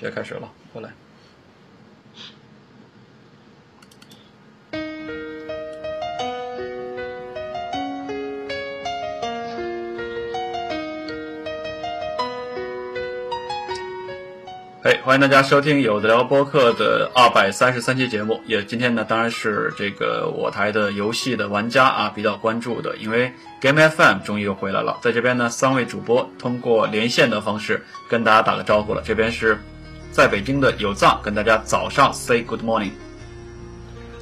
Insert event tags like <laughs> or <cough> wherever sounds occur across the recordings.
直接开始了，过来。嘿，欢迎大家收听有的聊播客的二百三十三期节目。也今天呢，当然是这个我台的游戏的玩家啊比较关注的，因为 Game FM 终于又回来了。在这边呢，三位主播通过连线的方式跟大家打个招呼了。这边是在北京的有藏，跟大家早上 say good morning。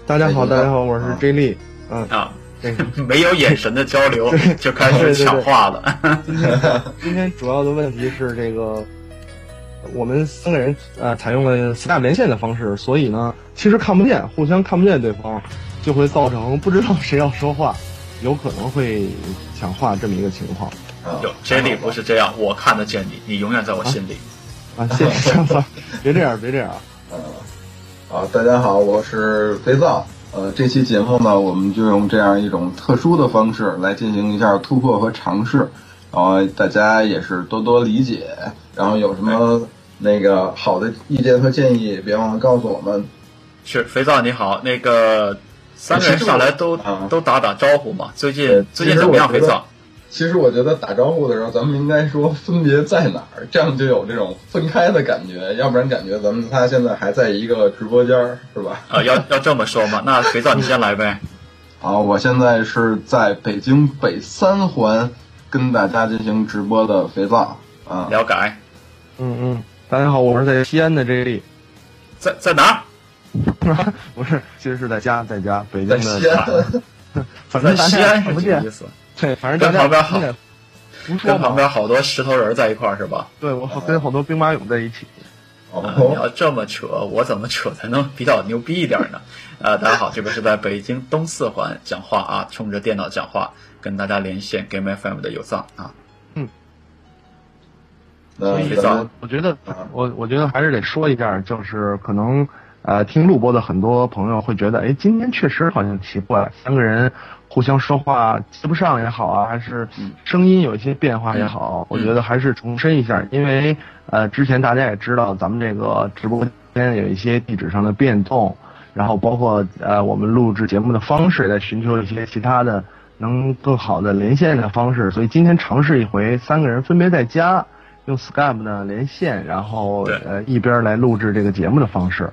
大家好，大家好，我是 J 莉。嗯啊，<laughs> 没有眼神的交流就开始抢话了。<laughs> 今天今天主要的问题是这个。我们三个人呃采用了 Skype 连线的方式，所以呢，其实看不见，互相看不见对方，就会造成不知道谁要说话，有可能会抢话这么一个情况。有 Jenny 不是这样，我看得见你，你永远在我心里。啊，谢谢，别这样，别这样。嗯，啊，大家好，我是肥皂。呃，这期节目呢，我们就用这样一种特殊的方式来进行一下突破和尝试，然后大家也是多多理解。然后有什么那个好的意见和建议，别忘了告诉我们。是肥皂你好，那个三个人上来都都打打招呼嘛。最近最近怎么样，肥皂？其实我觉得打招呼的时候，咱们应该说分别在哪儿，这样就有这种分开的感觉。要不然感觉咱们仨现在还在一个直播间儿，是吧？啊，<laughs> 要要这么说嘛？那肥皂你先来呗。好，我现在是在北京北三环跟大家进行直播的肥皂啊，了解。嗯嗯，大家好，我是在西安的 J 莉，在在哪儿？<laughs> 不是，其实是在家，在家，北京的西安。<laughs> 反正西安看不见。<laughs> 对，反正跟旁边好，跟旁边好多石头人在一块儿是吧？对，我跟好多兵马俑在一起。哦，你要这么扯，我怎么扯才能比较牛逼一点呢？呃，大家好，这边是在北京东四环讲话啊，冲着电脑讲话，跟大家连线 Game FM 的有藏啊。嗯所以，我觉得，我我觉得还是得说一下，就是可能，呃，听录播的很多朋友会觉得，哎，今天确实好像奇怪，三个人互相说话接不上也好啊，还是声音有一些变化也好，我觉得还是重申一下，因为呃，之前大家也知道，咱们这个直播间有一些地址上的变动，然后包括呃，我们录制节目的方式在寻求一些其他的能更好的连线的方式，所以今天尝试一回，三个人分别在家。用 Skype 呢连线，然后呃一边来录制这个节目的方式。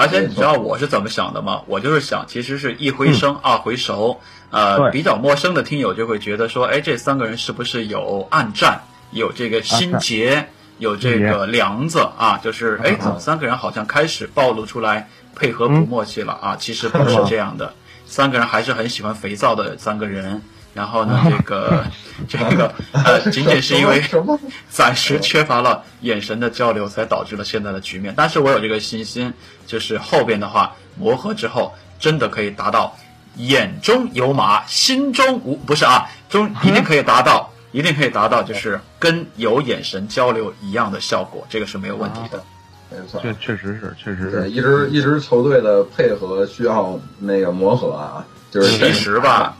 而且你知道我是怎么想的吗？我就是想，其实是一回生二回熟。呃，比较陌生的听友就会觉得说，哎，这三个人是不是有暗战，有这个心结，有这个梁子啊？就是哎，怎么三个人好像开始暴露出来配合不默契了啊？其实不是这样的，三个人还是很喜欢肥皂的三个人。然后呢，<laughs> 这个 <laughs> 这个呃，仅仅是因为 <laughs> 暂时缺乏了眼神的交流，才导致了现在的局面。但是我有这个信心，就是后边的话磨合之后，真的可以达到眼中有马，心中无不是啊，中一定可以达到，一定可以达到，就是跟有眼神交流一样的效果，这个是没有问题的。没错，确确实是，确实是一支一支球队的配合需要那个磨合啊，就是其实吧。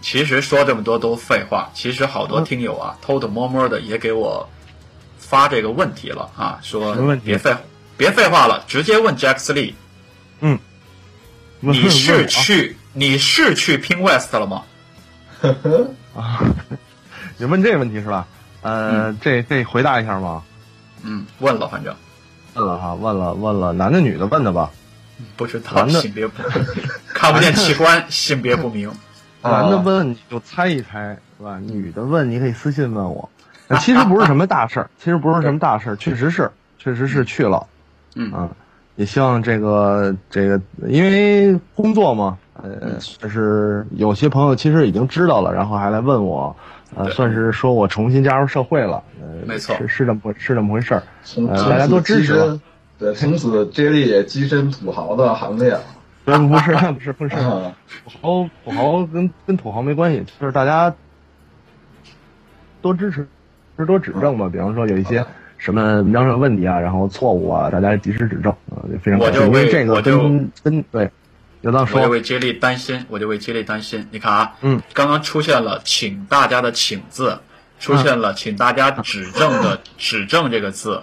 其实说这么多都废话。其实好多听友啊，偷偷摸摸的也给我发这个问题了啊，说别废别废话了，直接问 Jack Lee。嗯，你是去你是去拼 West 了吗？啊，<laughs> 你问这个问题是吧？呃，这这回答一下吗？嗯，问了，反正问了哈，问了问了，男的女的问的吧？不知道，性别不 <laughs> 看不见器官，<laughs> 性别不明。男的问你就猜一猜是吧？女的问你可以私信问我。其实不是什么大事儿，<laughs> 其实不是什么大事儿，确实是，确实是去了。嗯也希望这个这个，因为工作嘛，呃，算是有些朋友其实已经知道了，然后还来问我，呃，算是说我重新加入社会了。呃，没错，是是这么是这么回事儿。大家都支持。对，从此 J 莉也跻身土豪的行列。不是不是不是，土豪土豪跟跟土豪没关系，就是大家多支持，多指正吧。比方说有一些什么文章上的问题啊，然后错误啊，大家及时指正啊，非常感谢。因为这个跟跟对，有道说，我就为接力担心，我就为接力担心。你看啊，嗯，刚刚出现了请大家的请字，出现了请大家指正的 <laughs> 指正这个字，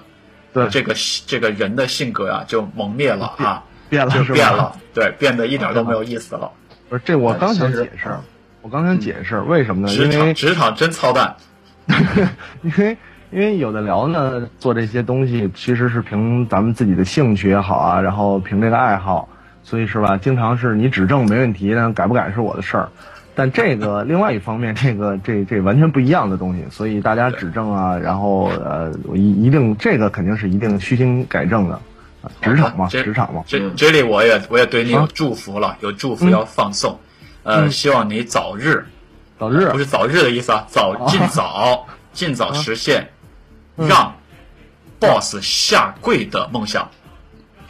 对这个这个人的性格啊就萌灭了啊，变了就变了，对，变得一点都没有意思了。不是这我刚想解释，我刚想解释为什么呢？职场职场真操蛋，<laughs> 因为因为有的聊呢，做这些东西其实是凭咱们自己的兴趣也好啊，然后凭这个爱好，所以是吧？经常是你指正没问题，但改不改是我的事儿。但这个另外一方面，这个这这完全不一样的东西，所以大家指正啊，然后呃，一一定这个肯定是一定虚心改正的，职场嘛，职场嘛。这这里我也我也对你有祝福了，有祝福要放送，呃，希望你早日，早日不是早日的意思啊，早尽早尽早实现让 boss 下跪的梦想。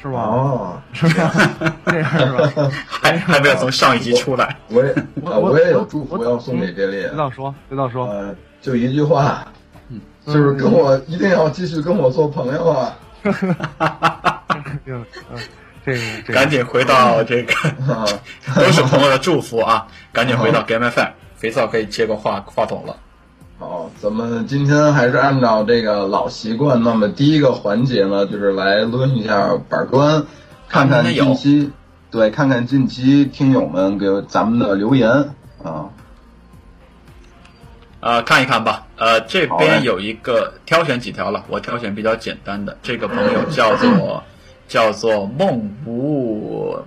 是吧？哦，是这样，<laughs> 这样是吧？还还没有从上一集出来。我也我我也有祝福要送给这里。知道说，知道说。呃，就一句话，就是跟我一定要继续跟我做朋友啊！哈哈哈哈哈！这个赶紧回到这个，都是朋友的祝福啊！赶紧回到 Game FM，肥皂可以接个话话筒了。好，咱们今天还是按照这个老习惯，那么第一个环节呢，就是来抡一下板砖，看看近期，对，看看近期听友们给咱们的留言啊。呃，看一看吧。呃，这边有一个挑选几条了，我挑选比较简单的。这个朋友叫做 <laughs> 叫做梦无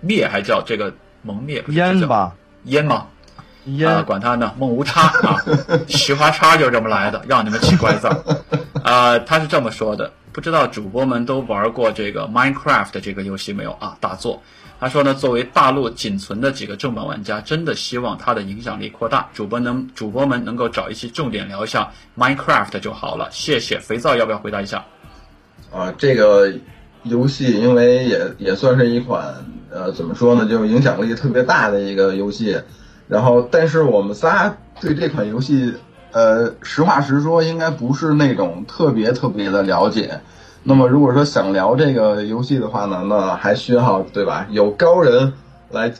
灭，还叫这个蒙灭烟吧？烟吗？烟，管他呢，梦无差啊，<laughs> 徐花叉就这么来的，让你们起怪字。<laughs> 啊，他是这么说的，不知道主播们都玩过这个 Minecraft 这个游戏没有啊？大作。他说呢，作为大陆仅存的几个正版玩家，真的希望他的影响力扩大。主播能，主播们能够找一期重点聊一下 Minecraft 就好了。谢谢。肥皂要不要回答一下？啊，这个游戏因为也也算是一款呃，怎么说呢，就是影响力特别大的一个游戏。然后，但是我们仨对这款游戏，呃，实话实说，应该不是那种特别特别的了解。那么，如果说想聊这个游戏的话呢，那还需要对吧？有高人来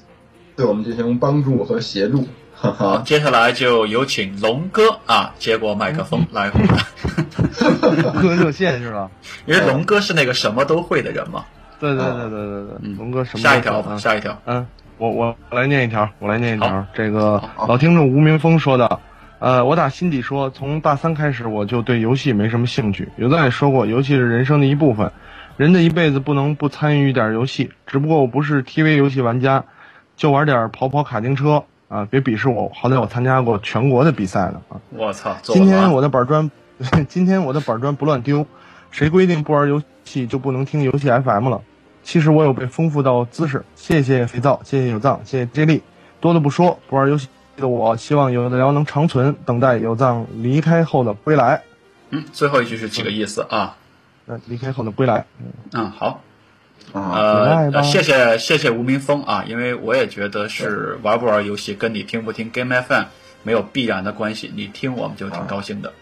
对我们进行帮助和协助。好，接下来就有请龙哥啊，接过麦克风来回答。<laughs> <laughs> 哥热线是吧？因为龙哥是那个什么都会的人嘛。对对对对对对，龙哥什么？下一条吧，下一条。嗯。我我来念一条，我来念一条。这个老听众吴明峰说的，呃，我打心底说，从大三开始我就对游戏没什么兴趣。有的也说过，游戏是人生的一部分，人的一辈子不能不参与一点游戏。只不过我不是 TV 游戏玩家，就玩点跑跑卡丁车啊！别鄙视我，好歹我参加过全国的比赛呢啊！我操！<laughs> 今天我的板砖，今天我的板砖不乱丢。谁规定不玩游戏就不能听游戏 FM 了？其实我有被丰富到姿势，谢谢肥皂，谢谢有藏，谢谢 J 力，多的不说，不玩游戏的我希望有的聊能长存，等待有藏离开后的归来。嗯，最后一句是几个意思啊？那离开后的归来。嗯，好。呃，谢谢谢谢吴明峰啊，因为我也觉得是玩不玩游戏跟你听不听 Game FM 没有必然的关系，你听我们就挺高兴的。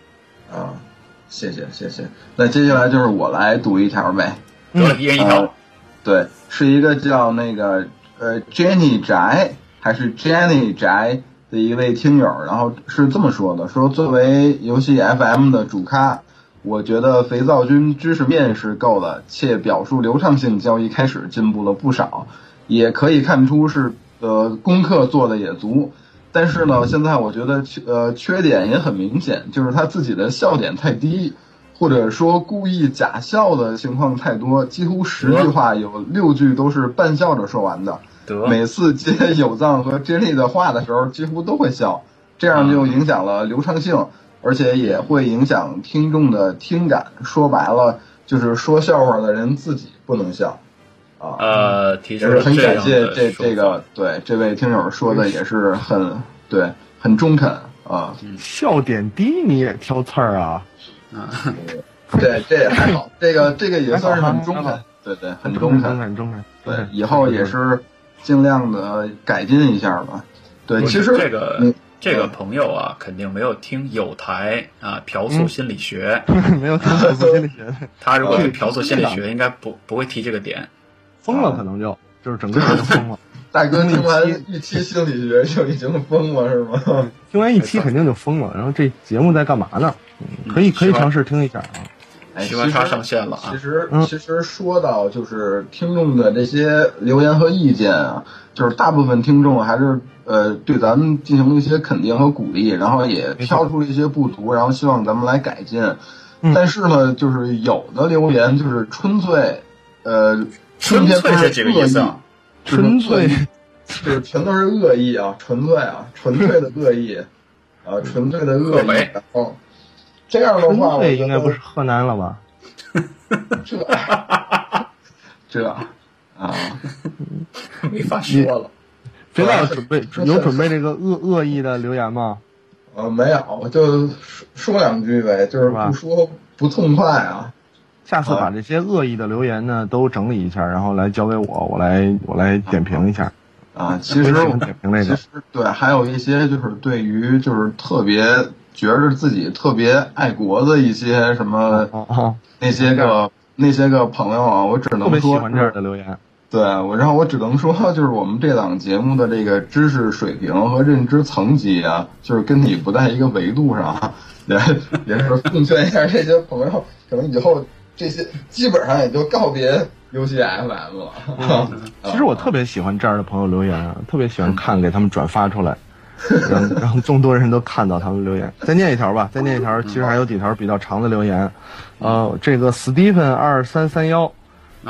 啊，谢谢谢谢。那接下来就是我来读一条呗，得了，一人一条。对，是一个叫那个呃 Jenny 宅还是 Jenny 宅的一位听友，然后是这么说的：说作为游戏 FM 的主咖，我觉得肥皂君知识面是够的，且表述流畅性较一开始进步了不少，也可以看出是呃功课做的也足。但是呢，现在我觉得呃缺点也很明显，就是他自己的笑点太低。或者说故意假笑的情况太多，几乎十句话有六句都是半笑着说完的。每次接有藏和 Jenny 的话的时候，几乎都会笑，这样就影响了流畅性，而且也会影响听众的听感。说白了，就是说笑话的人自己不能笑。啊，呃，也是很感谢这这个对这位听友说的也是很对很中肯啊。笑点低你也挑刺儿啊？啊，<laughs> 对，这也还好，这个这个也算是很中肯，对对，很中肯，很中肯，对，以后也是尽量的改进一下吧。对，其实这个这个朋友啊，肯定没有听有台啊嫖宿心理学，<laughs> 没有听嫖宿心理学。<laughs> 他如果去嫖宿心理学，应该不不会提这个点，疯了可能就就是整个人都疯了。<laughs> 大哥听完一期心理学就已经疯了是吗？听完一期肯定就疯了，然后这节目在干嘛呢？可以可以尝试听一下啊。喜欢叉上线了啊。其实其实说到就是听众的这些留言和意见啊，就是大部分听众还是呃对咱们进行了一些肯定和鼓励，然后也挑出了一些不足，然后希望咱们来改进。但是呢，就是有的留言就是纯粹呃纯粹是几个意思啊？纯粹就是全都是恶意啊，纯粹啊，纯粹的恶意啊，纯粹的恶意。<laughs> 然后这样的话，这应该不是河南了吧？<laughs> 这 <laughs> 这啊，没法说了。肥皂准备有准备这个恶恶意的留言吗？呃，没有，就说说两句呗，就是不说不痛快啊。下次把这些恶意的留言呢都整理一下，然后来交给我，我来我来点评一下。啊，其实点评那个，对，还有一些就是对于就是特别觉着自己特别爱国的一些什么那些个那些个朋友啊，我只能说喜欢这样的留言。对我，然后我只能说，就是我们这档节目的这个知识水平和认知层级啊，就是跟你不在一个维度上，也也是奉劝一下这些朋友，可能以后这些基本上也就告别游戏 FM 了。其实我特别喜欢这样的朋友留言，特别喜欢看，给他们转发出来，<laughs> 让让众多人都看到他们留言。再念一条吧，再念一条，其实还有几条比较长的留言。呃，这个 Stephen 二三三幺。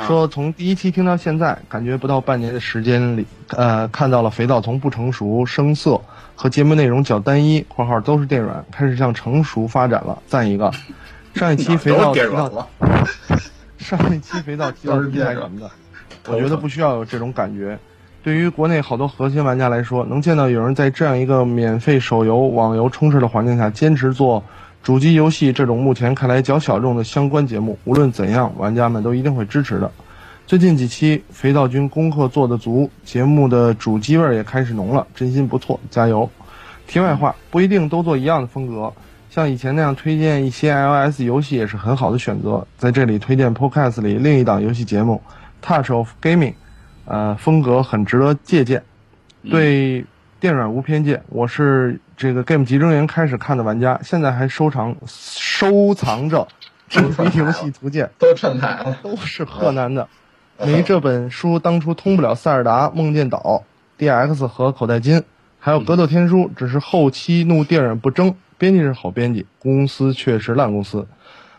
说从第一期听到现在，感觉不到半年的时间里，呃，看到了肥皂从不成熟、生涩和节目内容较单一（括号都是电软）开始向成熟发展了。赞一个！上一期肥皂提到，上一期肥皂提到题材什么的，我觉得不需要有这种感觉。对于国内好多核心玩家来说，能见到有人在这样一个免费手游、网游充斥的环境下坚持做。主机游戏这种目前看来较小众的相关节目，无论怎样，玩家们都一定会支持的。最近几期肥皂君功课做得足，节目的主机味儿也开始浓了，真心不错，加油！题外话，不一定都做一样的风格，像以前那样推荐一些 iOS 游戏也是很好的选择。在这里推荐 Podcast 里另一档游戏节目《Touch of Gaming》，呃，风格很值得借鉴。对电软无偏见，我是。这个 Game 集中营开始看的玩家，现在还收藏收藏着《游戏图鉴》，<laughs> 都串台了，都是河南的。没这本书，当初通不了塞尔达、梦见岛、DX 和口袋金，还有格斗天书，只是后期怒电软不争，编辑是好编辑，公司却是烂公司。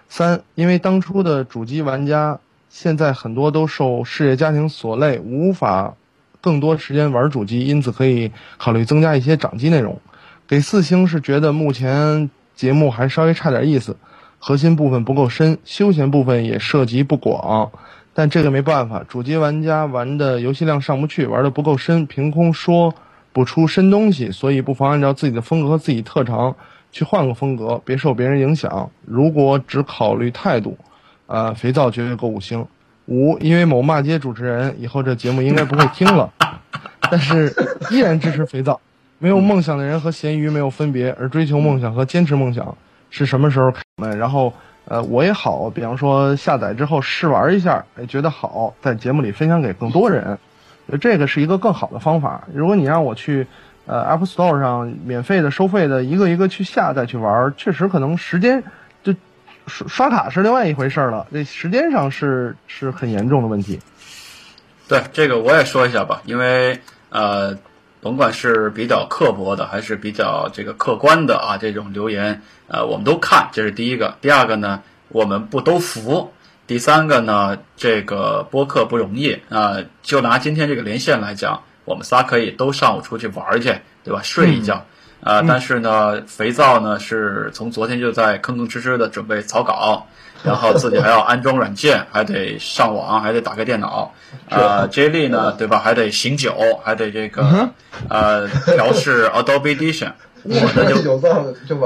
三，因为当初的主机玩家，现在很多都受事业家庭所累，无法更多时间玩主机，因此可以考虑增加一些掌机内容。给四星是觉得目前节目还稍微差点意思，核心部分不够深，休闲部分也涉及不广，但这个没办法，主机玩家玩的游戏量上不去，玩的不够深，凭空说不出深东西，所以不妨按照自己的风格和自己特长去换个风格，别受别人影响。如果只考虑态度，呃，肥皂绝对够五星。五，因为某骂街主持人，以后这节目应该不会听了，但是依然支持肥皂。没有梦想的人和咸鱼没有分别，而追求梦想和坚持梦想是什么时候？然后，呃，我也好，比方说下载之后试玩一下，哎，觉得好，在节目里分享给更多人，这个是一个更好的方法。如果你让我去，呃，App Store 上免费的、收费的，一个一个去下载去玩，确实可能时间刷刷卡是另外一回事了，这时间上是是很严重的问题。对，这个我也说一下吧，因为呃。甭管是比较刻薄的，还是比较这个客观的啊，这种留言，呃，我们都看，这是第一个。第二个呢，我们不都服。第三个呢，这个播客不容易啊。就拿今天这个连线来讲，我们仨可以都上午出去玩去，对吧？睡一觉啊。但是呢，肥皂呢是从昨天就在吭吭哧哧的准备草稿。<laughs> 然后自己还要安装软件，还得上网，还得打开电脑。呃，J 莉呢，对吧？还得醒酒，还得这个呃调试 Adobe Edition。我呢就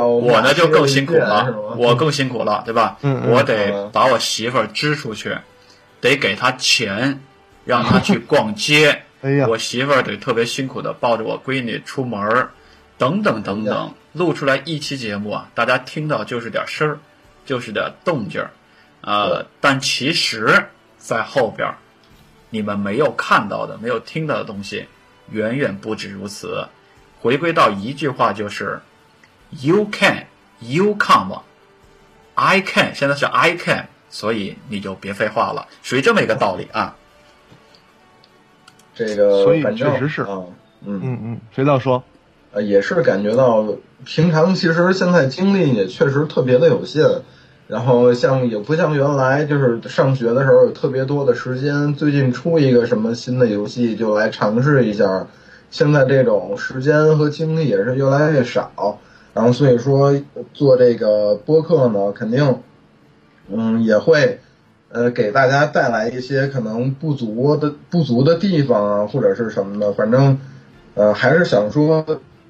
我呢就更辛苦了，我更辛苦了，对吧？我得把我媳妇儿支出去，得给她钱，让她去逛街。我媳妇儿得特别辛苦的抱着我闺女出门儿，等等等等，录出来一期节目啊，大家听到就是点声儿。就是点动静儿，呃，但其实，在后边儿，你们没有看到的、没有听到的东西，远远不止如此。回归到一句话，就是：You can, you come, I can。现在是 I can，所以你就别废话了，属于这么一个道理啊。这个，所以确实是啊，嗯嗯嗯，谁道说？呃，也是感觉到平常其实现在精力也确实特别的有限，然后像也不像原来就是上学的时候有特别多的时间，最近出一个什么新的游戏就来尝试一下，现在这种时间和精力也是越来越少，然后所以说做这个播客呢，肯定，嗯，也会。呃，给大家带来一些可能不足的不足的地方啊，或者是什么的，反正，呃，还是想说，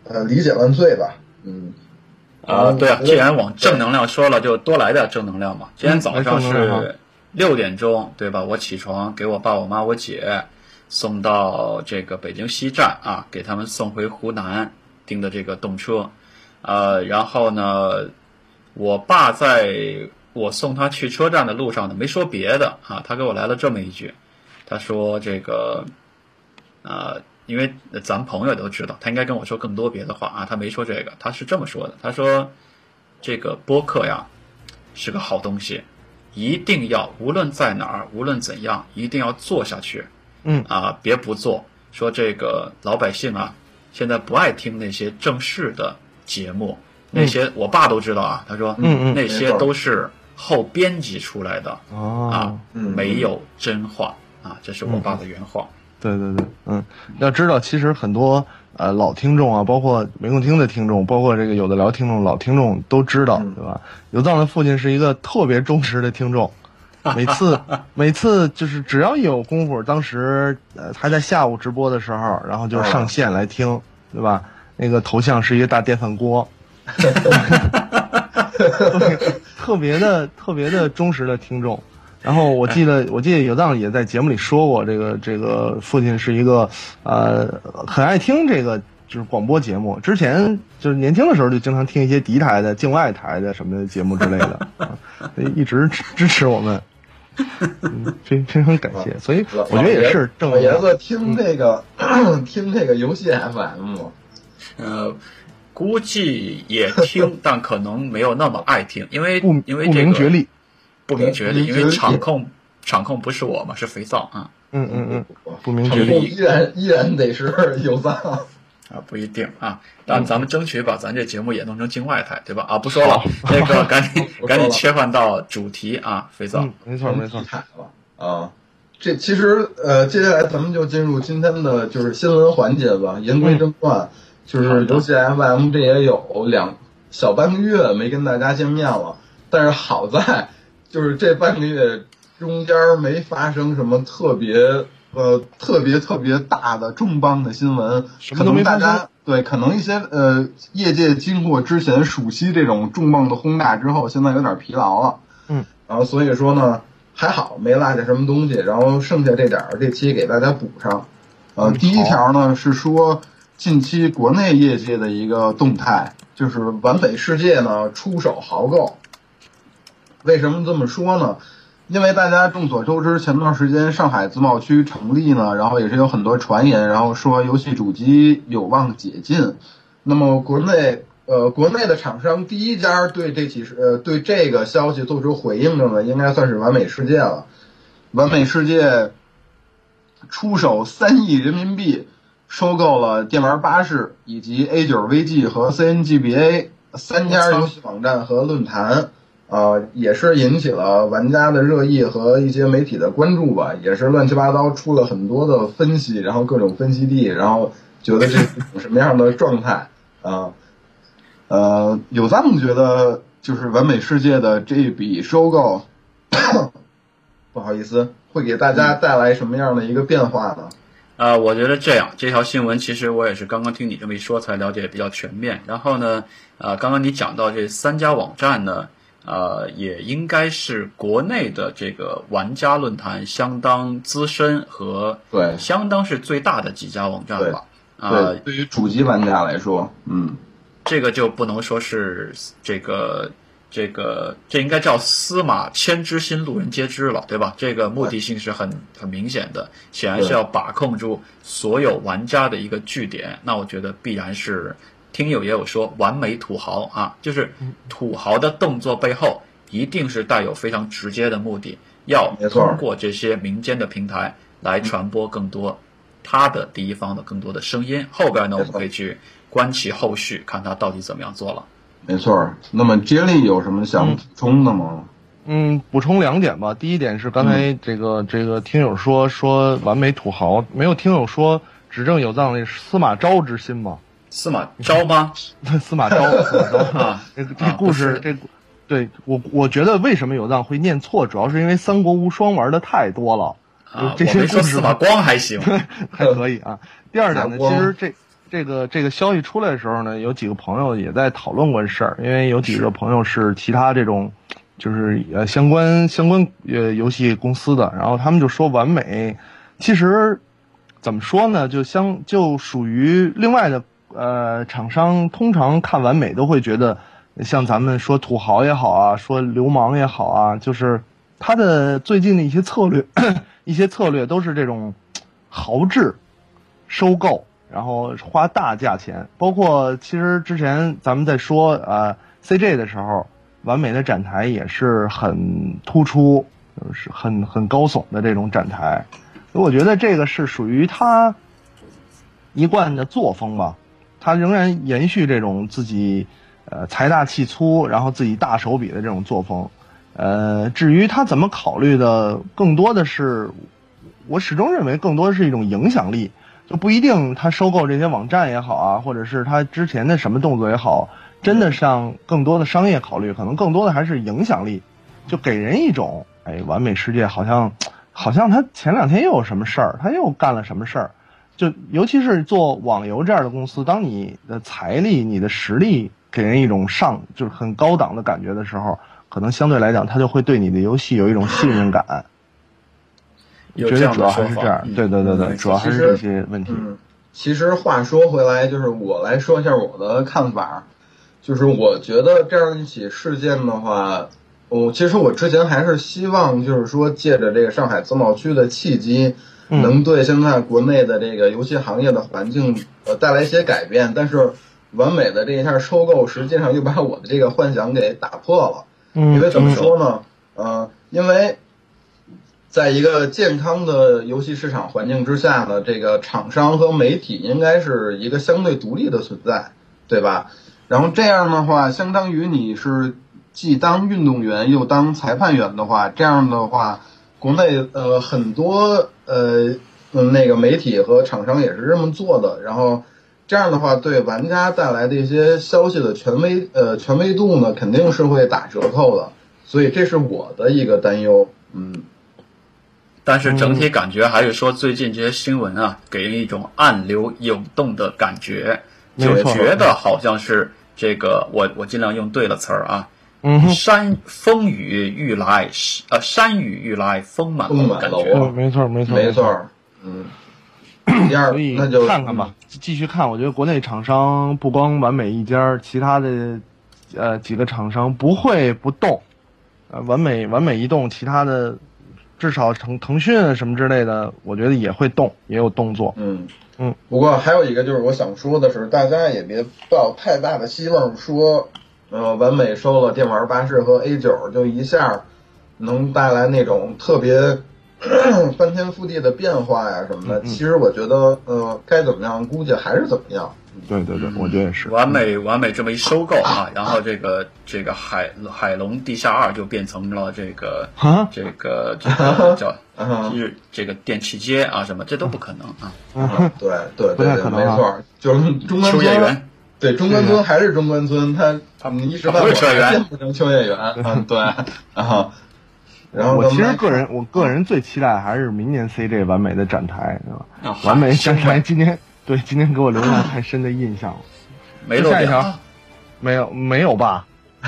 呃，理解万岁吧，嗯。啊，对啊，既然往正能量说了，就多来点正能量嘛。今天早上是六点钟，对吧？我起床，给我爸、我妈、我姐送到这个北京西站啊，给他们送回湖南订的这个动车，呃，然后呢，我爸在。我送他去车站的路上呢，没说别的啊，他给我来了这么一句，他说这个，啊，因为咱朋友都知道，他应该跟我说更多别的话啊，他没说这个，他是这么说的，他说，这个播客呀，是个好东西，一定要无论在哪儿，无论怎样，一定要做下去，嗯啊，别不做，说这个老百姓啊，现在不爱听那些正式的节目，那些我爸都知道啊，他说，嗯嗯，那些都是。后编辑出来的啊，没有真话啊，这是我爸的原话。对对对，嗯，要知道，其实很多呃老听众啊，包括没空听的听众，包括这个有的聊听众、老听众都知道，对吧？有藏的父亲是一个特别忠实的听众，<laughs> 每次每次就是只要有功夫，当时呃还在下午直播的时候，然后就上线来听，对吧？那个头像是一个大电饭锅。<laughs> <laughs> 特别的特别的忠实的听众，然后我记得我记得有藏也在节目里说过，这个这个父亲是一个呃很爱听这个就是广播节目，之前就是年轻的时候就经常听一些敌台的境外台的什么的节目之类的，<laughs> 一直支持我们，非非常感谢，所以我觉得也是正老爷子听这个听这个游戏 FM，呃。估计也听，但可能没有那么爱听，因为因为这个不明觉厉，因为场控场控不是我嘛，是肥皂啊。嗯嗯嗯，不明觉厉，依然依然得是有藏啊，不一定啊，但咱们争取把咱这节目也弄成境外台，对吧？啊，不说了，那个 <laughs> 赶紧赶紧切换到主题啊，肥皂，没错没错，啊，这其实呃，接下来咱们就进入今天的就是新闻环节吧，言归正传。就是尤其 FM 这也有两小半个月没跟大家见面了，但是好在就是这半个月中间没发生什么特别呃特别特别大的重磅的新闻，可能大家对可能一些呃业界经过之前暑期这种重磅的轰炸之后，现在有点疲劳了，嗯，然后所以说呢还好没落下什么东西，然后剩下这点儿这期给大家补上，呃，第一条呢是说。近期国内业界的一个动态，就是完美世界呢出手豪购。为什么这么说呢？因为大家众所周知，前段时间上海自贸区成立呢，然后也是有很多传言，然后说游戏主机有望解禁。那么国内呃国内的厂商第一家对这起呃对这个消息做出回应的呢，应该算是完美世界了。完美世界出手三亿人民币。收购了电玩巴士以及 A 九 VG 和 CNGBA 三家游戏网站和论坛，啊，也是引起了玩家的热议和一些媒体的关注吧，也是乱七八糟出了很多的分析，然后各种分析地，然后觉得这是什么样的状态啊？呃，有藏觉得就是完美世界的这笔收购，<coughs> 不好意思，会给大家带来什么样的一个变化呢？啊，我觉得这样，这条新闻其实我也是刚刚听你这么一说才了解比较全面。然后呢，啊，刚刚你讲到这三家网站呢，呃，也应该是国内的这个玩家论坛相当资深和对相当是最大的几家网站吧。啊，对于主机玩家来说，嗯，这个就不能说是这个。这个这应该叫司马迁之心，路人皆知了，对吧？这个目的性是很很明显的，显然是要把控住所有玩家的一个据点。那我觉得必然是听友也有说完美土豪啊，就是土豪的动作背后一定是带有非常直接的目的，要通过这些民间的平台来传播更多他的第一方的更多的声音。后边呢，我们可以去观其后续，看他到底怎么样做了。没错。那么接力有什么想补充的吗？嗯，补充两点吧。第一点是刚才这个这个听友说说完美土豪，没有听友说执政有藏那司马昭之心吗？司马昭吗？<laughs> 司马昭，司马昭啊！<laughs> 这这故事这，对我我觉得为什么有藏会念错，主要是因为《三国无双》玩的太多了。啊，这些司马光还行，<laughs> 还可以啊。第二点呢，其实这这个这个消息出来的时候呢，有几个朋友也在讨论过这事儿，因为有几个朋友是其他这种。就是呃相关相关呃游戏公司的，然后他们就说完美，其实怎么说呢？就相就属于另外的呃厂商，通常看完美都会觉得，像咱们说土豪也好啊，说流氓也好啊，就是他的最近的一些策略，<coughs> 一些策略都是这种豪掷、收购，然后花大价钱，包括其实之前咱们在说呃 CJ 的时候。完美的展台也是很突出，就是很很高耸的这种展台，所以我觉得这个是属于他一贯的作风吧。他仍然延续这种自己呃财大气粗，然后自己大手笔的这种作风。呃，至于他怎么考虑的，更多的是我始终认为更多的是一种影响力，就不一定他收购这些网站也好啊，或者是他之前的什么动作也好。真的上更多的商业考虑，可能更多的还是影响力，就给人一种哎，完美世界好像，好像他前两天又有什么事儿，他又干了什么事儿，就尤其是做网游这样的公司，当你的财力、你的实力给人一种上就是很高档的感觉的时候，可能相对来讲，他就会对你的游戏有一种信任感。<clears throat> 觉得主要还是这样，对对对对，主要还是这些问题。其实话说回来，就是我来说一下我的看法。就是我觉得这样一起事件的话，我其实我之前还是希望，就是说借着这个上海自贸区的契机，能对现在国内的这个游戏行业的环境呃带来一些改变。但是完美的这一下收购，实际上又把我的这个幻想给打破了。因为怎么说呢？呃，因为在一个健康的游戏市场环境之下呢，这个厂商和媒体应该是一个相对独立的存在，对吧？然后这样的话，相当于你是既当运动员又当裁判员的话，这样的话，国内呃很多呃那个媒体和厂商也是这么做的。然后这样的话，对玩家带来的一些消息的权威呃权威度呢，肯定是会打折扣的。所以这是我的一个担忧，嗯。但是整体感觉还是说，最近这些新闻啊，给人一种暗流涌动的感觉。就觉得好像是这个，我我尽量用对了词儿啊。嗯，山风雨欲来，呃，山雨欲来风满楼的感觉。没错，没错，没错。嗯。第二，那就看看吧，继续看。我觉得国内厂商不光完美一家，其他的呃几个厂商不会不动。呃，完美完美一动，其他的至少腾腾讯什么之类的，我觉得也会动，也有动作。嗯。嗯，不过还有一个就是我想说的是，大家也别抱太大的希望，说，呃，完美收了电玩巴士和 A 九，就一下能带来那种特别 <coughs> 翻天覆地的变化呀什么的。其实我觉得，呃，该怎么样，估计还是怎么样。对对对，我觉得也是。完美完美这么一收购啊，然后这个这个海海龙地下二就变成了这个这个这个叫日这个电器街啊什么，这都不可能啊。对对对对，没错，就是中关村。对中关村还是中关村，他他们一时半会儿变不成秋叶原。嗯，<laughs> 对。然后然后我其实个人我个人最期待还是明年 CJ 完美的展台，对吧？完美展台今天。对，今天给我留下太深的印象了。<laughs> 没下一条，没有没有吧？<laughs>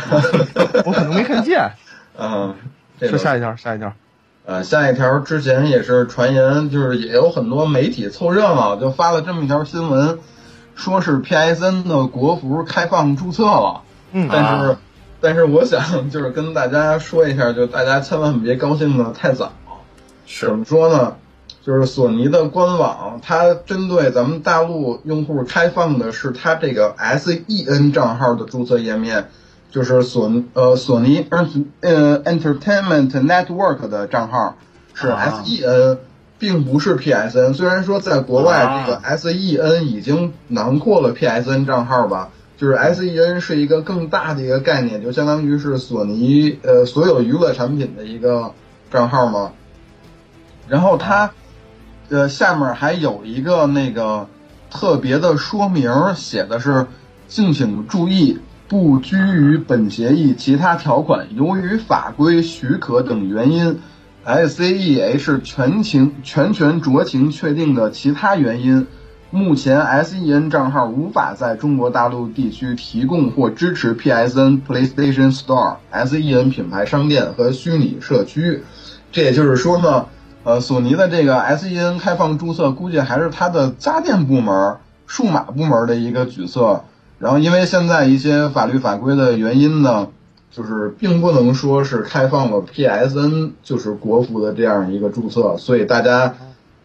我可能没看见。嗯，说下一条，下一条。呃，下一条之前也是传言，就是也有很多媒体凑热闹，就发了这么一条新闻，说是 PSN 的国服开放注册了。嗯，但是但是我想就是跟大家说一下，就大家千万别高兴的太早。怎么说呢？就是索尼的官网，它针对咱们大陆用户开放的是它这个 SEN 账号的注册页面，就是索呃索尼呃 Entertainment Network 的账号是 S E N，并不是 P S N。虽然说在国外这个 S E N 已经囊括了 P S N 账号吧，就是 S E N 是一个更大的一个概念，就相当于是索尼呃所有娱乐产品的一个账号嘛。然后它呃下面还有一个那个特别的说明，写的是敬请注意。不拘于本协议其他条款，由于法规许可等原因，SEH 全情全权酌情确定的其他原因，目前 SEN 账号无法在中国大陆地区提供或支持 PSN PlayStation Store、SEN 品牌商店和虚拟社区。这也就是说呢，呃，索尼的这个 SEN 开放注册，估计还是它的家电部门、数码部门的一个举措。然后，因为现在一些法律法规的原因呢，就是并不能说是开放了 PSN 就是国服的这样一个注册，所以大家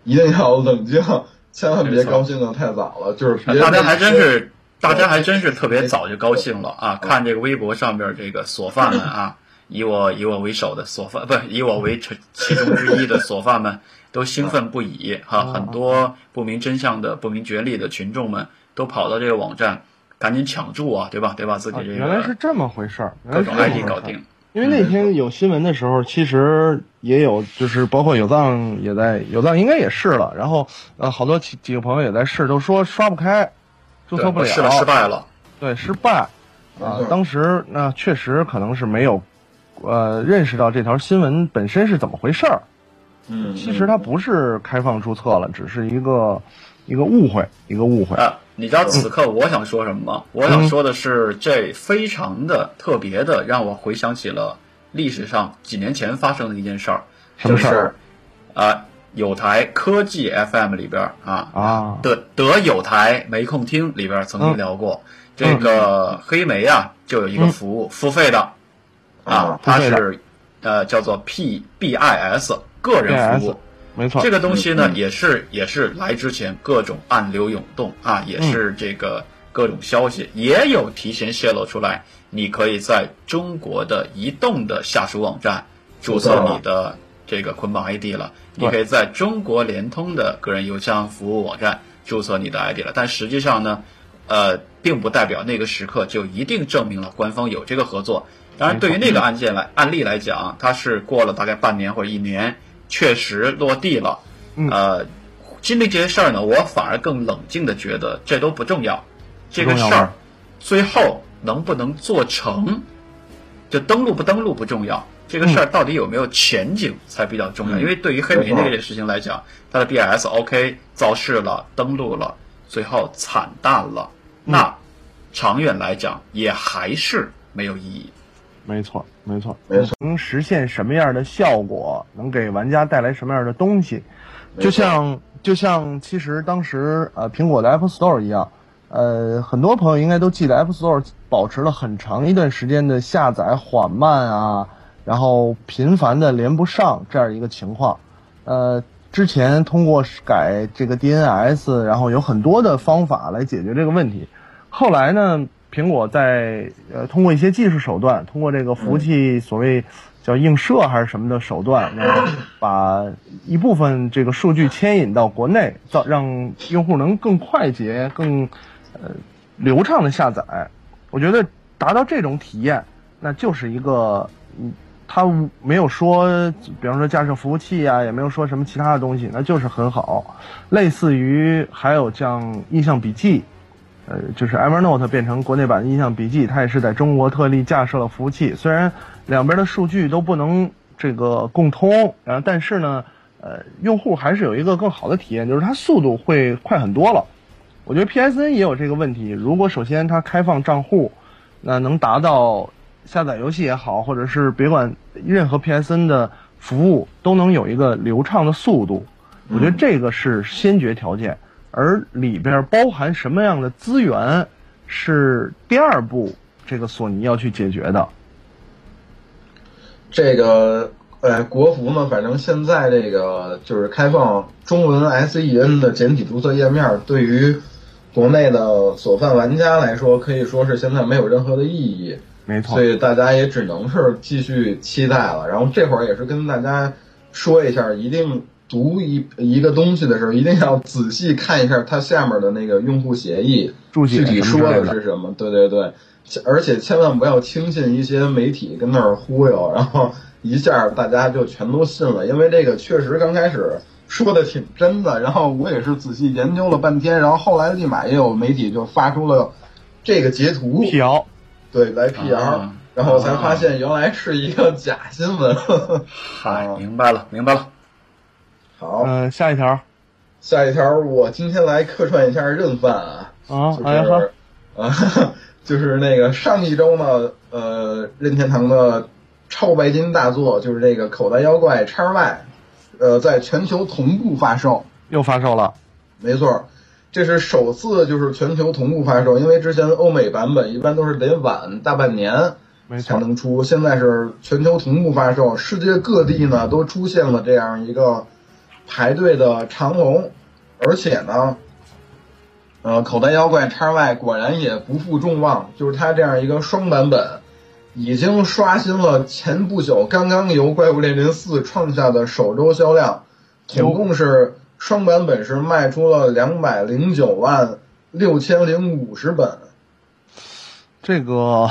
一定要冷静，千万别高兴的太早了。就是大家还真是，大家还真是特别早就高兴了啊！看这个微博上边这个锁饭们啊，以我以我为首的锁饭，不以我为其其中之一的锁饭们都兴奋不已哈！很多不明真相的、不明觉厉的群众们都跑到这个网站。赶紧抢注啊，对吧？对吧？自己这个原来是这么回事儿，各种 ID 搞定。因为那天有新闻的时候，其实也有，就是包括有藏也在，有藏应该也试了。然后呃，好多几几个朋友也在试，都说刷不开，注册不了，试了失败了。对，失败啊！当时那确实可能是没有呃认识到这条新闻本身是怎么回事儿。嗯，其实它不是开放注册了，只是一个一个误会，一个误会。啊你知道此刻我想说什么吗？我想说的是，这非常的特别的，让我回想起了历史上几年前发生的一件事儿，就是啊，有台科技 FM 里边啊啊。的德有台没空听里边曾经聊过，这个黑莓啊就有一个服务付费的啊，它是呃叫做 PBIS 个人服务。没错，这个东西呢，也是也是来之前各种暗流涌动啊，也是这个各种消息也有提前泄露出来。你可以在中国的移动的下属网站注册你的这个捆绑 ID 了，你可以在中国联通的个人邮箱服务网站注册你的 ID 了。但实际上呢，呃，并不代表那个时刻就一定证明了官方有这个合作。当然，对于那个案件来案例来讲，它是过了大概半年或者一年。确实落地了，呃，经历这些事儿呢，我反而更冷静的觉得这都不重要，这个事儿最后能不能做成，就登录不登录不重要，这个事儿到底有没有前景才比较重要。因为对于黑莓那个事情来讲，它的 BS OK 造势了，登录了，最后惨淡了，那长远来讲也还是没有意义。没错，没错，没错。能实现什么样的效果？能给玩家带来什么样的东西？就像就像其实当时呃苹果的 Apple Store 一样，呃很多朋友应该都记得 Apple Store 保持了很长一段时间的下载缓慢啊，然后频繁的连不上这样一个情况。呃，之前通过改这个 DNS，然后有很多的方法来解决这个问题。后来呢？苹果在呃通过一些技术手段，通过这个服务器所谓叫映射还是什么的手段，然后把一部分这个数据牵引到国内，造让用户能更快捷、更呃流畅的下载。我觉得达到这种体验，那就是一个嗯，它没有说，比方说架设服务器啊，也没有说什么其他的东西，那就是很好。类似于还有像印象笔记。呃，就是 Evernote 变成国内版的印象笔记，它也是在中国特例架设了服务器。虽然两边的数据都不能这个共通，然后但是呢，呃，用户还是有一个更好的体验，就是它速度会快很多了。我觉得 PSN 也有这个问题。如果首先它开放账户，那能达到下载游戏也好，或者是别管任何 PSN 的服务都能有一个流畅的速度，我觉得这个是先决条件。而里边包含什么样的资源，是第二步这个索尼要去解决的。这个呃，国服呢，反正现在这个就是开放中文 SEN 的简体注册页面，对于国内的索饭玩家来说，可以说是现在没有任何的意义。没错。所以大家也只能是继续期待了。然后这会儿也是跟大家说一下，一定读一一个东西的时候，一定要仔细看一下它下面的那个用户协议，具体说的是什么。对对对，而且千万不要轻信一些媒体跟那儿忽悠，然后一下大家就全都信了，因为这个确实刚开始。说的挺真的，然后我也是仔细研究了半天，然后后来立马也有媒体就发出了这个截图辟谣，对，来辟谣，然后才发现原来是一个假新闻。嗨，明白了，明白了。好，嗯，下一条，下一条，我今天来客串一下任范啊，啊，就是啊，<laughs> 就是那个上一周呢，呃，任天堂的超白金大作就是这个口袋妖怪叉 Y。呃，在全球同步发售，又发售了，没错，这是首次就是全球同步发售，因为之前欧美版本一般都是得晚大半年才能出，现在是全球同步发售，世界各地呢都出现了这样一个排队的长龙，而且呢，呃，口袋妖怪叉 Y 果然也不负众望，就是它这样一个双版本。已经刷新了前不久刚刚由《怪物猎人四》创下的首周销量，总共是双版本是卖出了两百零九万六千零五十本。这个，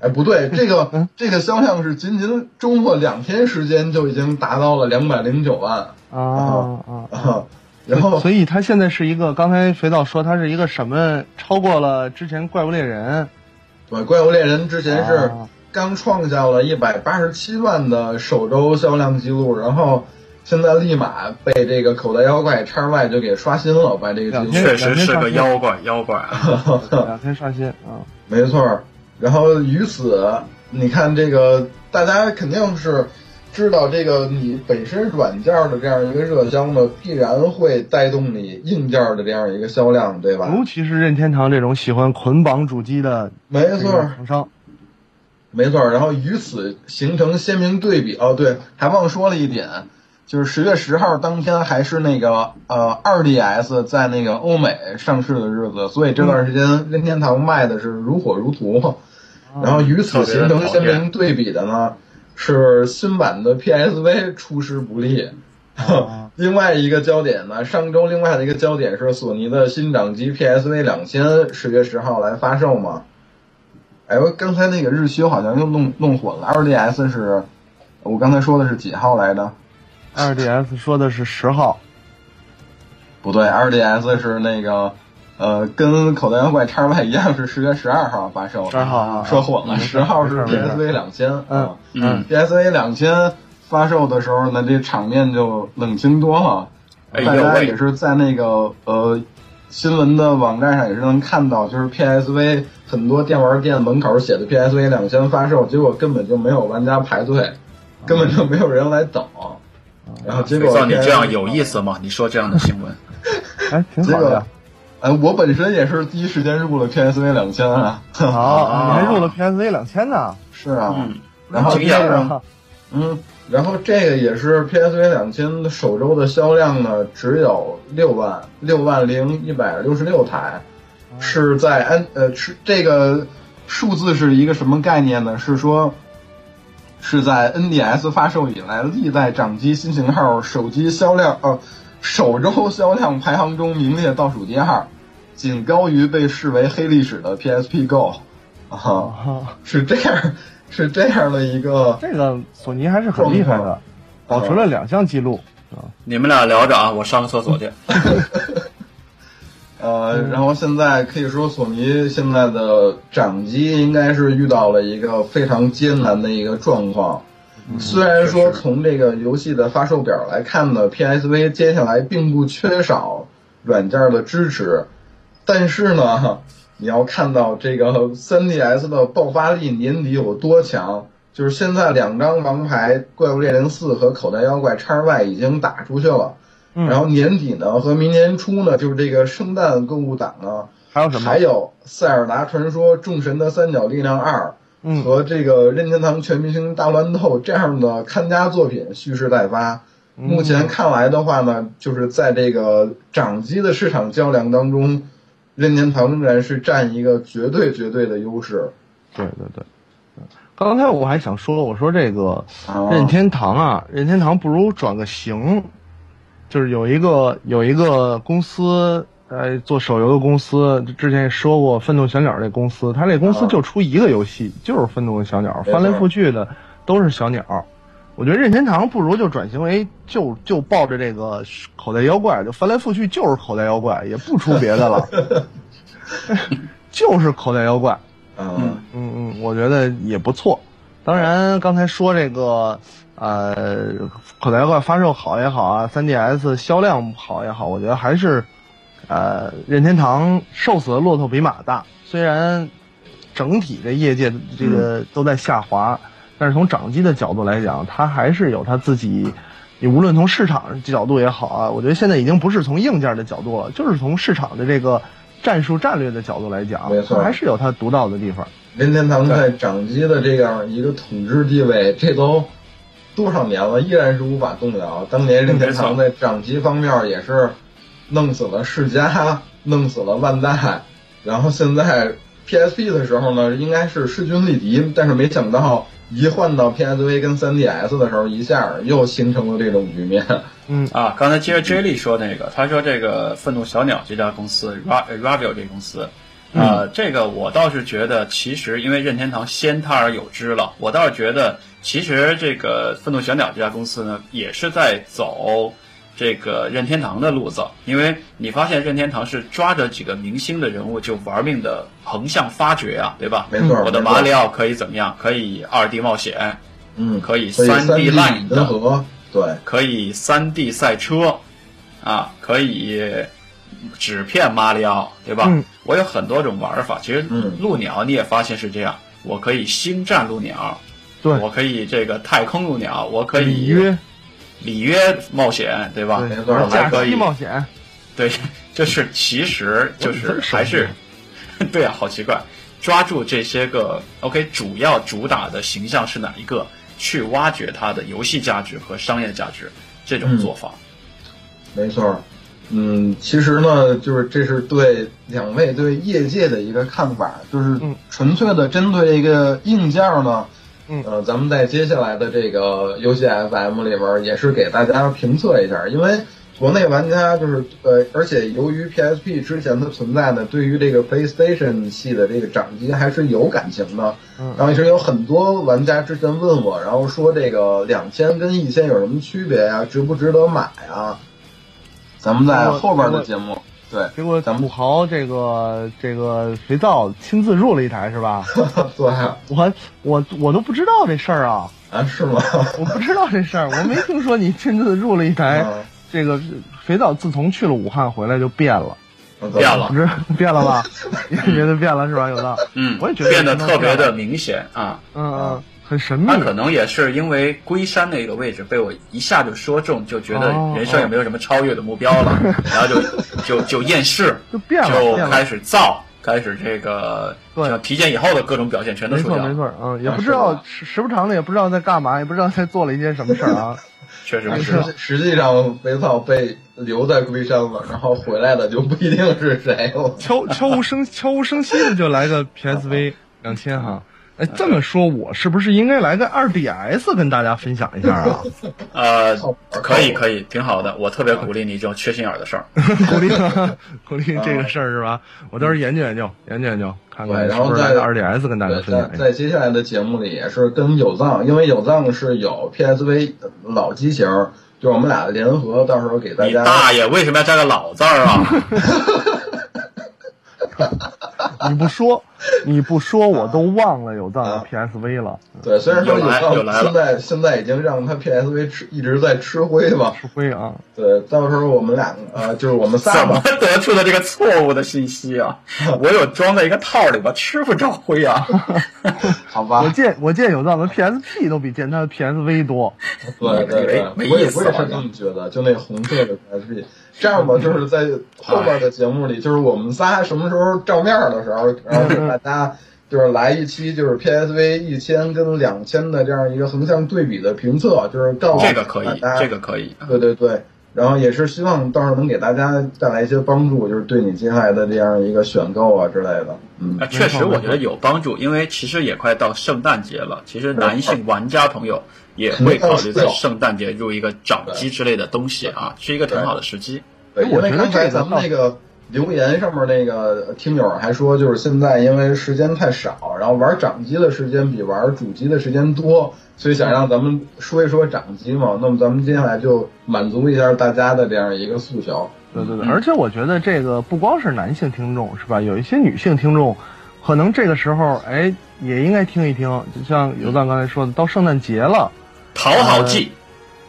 哎，不对，这个这个销量是仅仅周末两天时间就已经达到了两百零九万啊啊！然后，所以它现在是一个，刚才肥皂说它是一个什么？超过了之前《怪物猎人》。对，怪物猎人之前是刚创下了一百八十七万的首周销量记录，然后现在立马被这个口袋妖怪叉 Y 就给刷新了，把这个记录。确实是个妖怪，妖怪，两天刷新啊，没错。然后于此，你看这个，大家肯定是。知道这个，你本身软件的这样一个热销呢，必然会带动你硬件的这样一个销量，对吧？尤其是任天堂这种喜欢捆绑主机的没错厂商，没错。然后与此形成鲜明对比哦，对，还忘说了一点，就是十月十号当天还是那个呃二 DS 在那个欧美上市的日子，所以这段时间任天堂卖的是如火如荼。然后与此形成鲜明对比的呢？是新版的 PSV 出师不利，<laughs> 另外一个焦点呢，上周另外的一个焦点是索尼的新掌机 PSV 两千十月十号来发售嘛？哎，我刚才那个日期好像又弄弄混了，2DS 是，我刚才说的是几号来着？2DS 说的是十号，不对二 DS 是那个。呃，跟口袋妖怪叉 Y 一样，是十月十二号发售。十二号说混了，十号是 PSV 两千。嗯嗯，PSV 两千发售的时候呢，这场面就冷清多了。大家也是在那个呃新闻的网站上也是能看到，就是 PSV 很多电玩店门口写的 PSV 两千发售，结果根本就没有玩家排队，根本就没有人来等。然后结果你这样有意思吗？<laughs> 你说这样的新闻，哎，挺好的。哎，我本身也是第一时间入了 PSV 两千啊！好，你还入了 PSV 两千呢？是啊，然后这个，嗯，然后这个也是 PSV 两千的首周的销量呢，只有六万六万零一百六十六台，是在 N 呃是这个数字是一个什么概念呢？是说是在 NDS 发售以来历代掌机新型号手机销量呃。首周销量排行中名列倒数第二，仅高于被视为黑历史的 PSP Go，啊，是这样，是这样的一个。这个索尼还是很厉害的，保持了两项记录。啊，你们俩聊着啊，我上个厕所去。<laughs> 呃，然后现在可以说索尼现在的掌机应该是遇到了一个非常艰难的一个状况。虽然说从这个游戏的发售表来看呢，PSV 接下来并不缺少软件的支持，但是呢，你要看到这个 3DS 的爆发力年底有多强，就是现在两张王牌《怪物猎人4》和《口袋妖怪 XY》已经打出去了，然后年底呢和明年初呢，就是这个圣诞购物档呢，还有什么？还有《塞尔达传说：众神的三角力量二》。和这个任天堂全明星大乱斗这样的看家作品蓄势待发，目前看来的话呢，就是在这个掌机的市场较量当中，任天堂仍然是占一个绝对绝对的优势。对对对，刚才我还想说，我说这个任天堂啊，任天堂不如转个型，就是有一个有一个公司，呃，做手游的公司，之前也说过，愤怒小鸟这公司，他这公司就出一个游戏，就是愤怒小鸟，翻来覆去的都是小鸟。我觉得任天堂不如就转型为就就抱着这个口袋妖怪，就翻来覆去就是口袋妖怪，也不出别的了，<laughs> 就是口袋妖怪。嗯嗯嗯，我觉得也不错。当然，刚才说这个呃口袋妖怪发售好也好啊，3DS 销量好也好，我觉得还是呃任天堂瘦死的骆驼比马大。虽然整体的业界这个都在下滑。但是从掌机的角度来讲，它还是有它自己。你无论从市场角度也好啊，我觉得现在已经不是从硬件的角度了，就是从市场的这个战术战略的角度来讲，没错，还是有它独到的地方。任天堂在掌机的这样一个统治地位，这都多少年了，依然是无法动摇。当年任天堂在掌机方面也是弄死了世嘉，弄死了万代，然后现在 PSP 的时候呢，应该是势均力敌，但是没想到。一换到 PSV 跟 3DS 的时候，一下又形成了这种局面。嗯啊，刚才接着 J 莉说那个，他说这个愤怒小鸟这家公司 Ra Ravio 这公司，啊，这个我倒是觉得，其实因为任天堂先他而有之了，我倒是觉得，其实这个愤怒小鸟这家公司呢，也是在走。这个任天堂的路子，因为你发现任天堂是抓着几个明星的人物就玩命的横向发掘啊，对吧？没错，我的马里奥可以怎么样？可以二 D 冒险，嗯，可以三 D 烂的，对，可以三 D 赛车，啊，可以纸片马里奥，对吧？我有很多种玩法。其实，鹿鸟你也发现是这样，我可以星战鹿鸟，对我可以这个太空鹿鸟，我可以约。里约冒险，对吧？我还可以冒险，对，<laughs> 就是其实就是还是，<laughs> 对啊，好奇怪，抓住这些个 OK，主要主打的形象是哪一个？去挖掘它的游戏价值和商业价值，这种做法，没错。嗯，其实呢，就是这是对两位对业界的一个看法，就是纯粹的针对一个硬件呢。嗯，呃，咱们在接下来的这个游戏 FM 里边，也是给大家评测一下，因为国内玩家就是呃，而且由于 PSP 之前的存在呢，对于这个 PlayStation 系的这个掌机还是有感情的。嗯，然后其实有很多玩家之前问我，然后说这个两千跟一千有什么区别呀？值不值得买啊？咱们在后边的节目。对，结果土豪这个这个肥皂亲自入了一台是吧？<laughs> 对，我我我都不知道这事儿啊啊是吗？<laughs> 我不知道这事儿，我没听说你亲自入了一台。这个肥皂自从去了武汉回来就变了，变了，不是变了吧？<laughs> 你觉得变了是吧？有的，嗯，我也觉得变得特别的明显啊，嗯嗯。很神秘，他可能也是因为龟山那个位置被我一下就说中，就觉得人生也没有什么超越的目标了，然后就 <laughs> 就就厌世，就变了，就开始造，开始这个像体检以后的各种表现全都出现了。没错，没错，嗯，也不知道时时不常的，也不知道在干嘛，也不知道在做了一些什么事儿啊。<laughs> 确实不是，实际上肥皂被留在龟山了，然后回来的就不一定是谁了。悄悄无声悄无声息的就来个 PSV 两千哈。哎，这么说，我是不是应该来个二 DS 跟大家分享一下啊？<laughs> 呃，可以，可以，挺好的。我特别鼓励你这种缺心眼的事儿，<laughs> 鼓励鼓励这个事儿是吧？我到时候研究研究，研究研究，看看是不是来个二 DS 跟大家分享。在接下来的节目里，也是跟有藏，因为有藏是有 PSV 老机型，就我们俩联合，到时候给大家。你大爷，为什么要加个老字儿啊？<laughs> <laughs> 你不说，你不说，我都忘了有藏 PSV 了。对，虽然说有藏现在现在已经让他 PSV 吃一直在吃灰吧。吃灰啊！对，到时候我们两个呃，就是我们仨怎么得出的这个错误的信息啊？我有装在一个套里吧，吃不着灰啊。<laughs> 好吧。我见我见有藏的 PSP 都比见他的 PSV 多。对对对，我也我也是这么觉得，就那红色的 PSP。这样吧，就是在后边的节目里，就是我们仨什么时候照面的时候，然后给大家就是来一期就是 PSV 一千跟两千的这样一个横向对比的评测，就是告诉这个可以，这个可以，对对对，然后也是希望到时候能给大家带来一些帮助，就是对你接下来的这样一个选购啊之类的。嗯，确实我觉得有帮助，因为其实也快到圣诞节了，其实男性玩家朋友也会考虑在圣诞节入一个掌机之类的东西啊，是一个挺好的时机。对，因为刚才咱们那个留言上面那个听友还说，就是现在因为时间太少，然后玩掌机的时间比玩主机的时间多。所以想让咱们说一说掌机嘛，那么咱们接下来就满足一下大家的这样一个诉求。对对对，而且我觉得这个不光是男性听众是吧？有一些女性听众，可能这个时候哎也应该听一听。就像尤赞刚才说的，到圣诞节了，讨好季。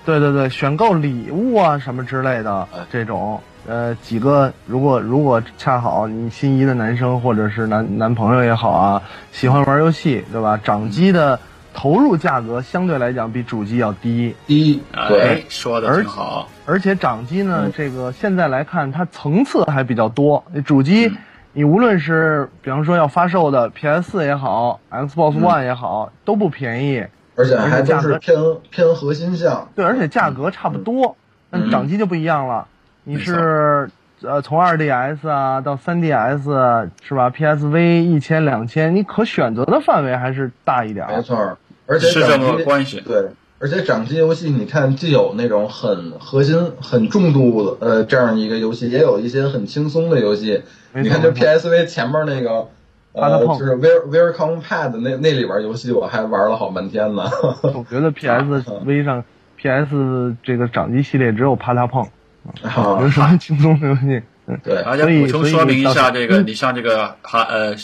对对对，选购礼物啊什么之类的这种，呃，几个如果如果恰好你心仪的男生或者是男男朋友也好啊，喜欢玩游戏对吧？掌机的。投入价格相对来讲比主机要低，低，对，说的挺好。而且掌机呢，这个现在来看，它层次还比较多。主机，你无论是比方说要发售的 PS 四也好，Xbox One 也好，都不便宜，而且还都是偏偏核心项。对，而且价格差不多。那掌机就不一样了，你是呃从 2DS 啊到 3DS 是吧？PSV 一千两千，你可选择的范围还是大一点。没错。而且是这么个关系对，而且掌机游戏，你看既有那种很核心、很重度的呃这样一个游戏，也有一些很轻松的游戏。你看，就 PSV 前面那个呃，就是 Where Come Pad 那那里边游戏，我还玩了好半天呢。我觉得 <laughs> PSV 上 PS 这个掌机系列只有啪嗒碰，没有什么轻松的游戏。对，而且补充说明一下，这个你像这个哈呃。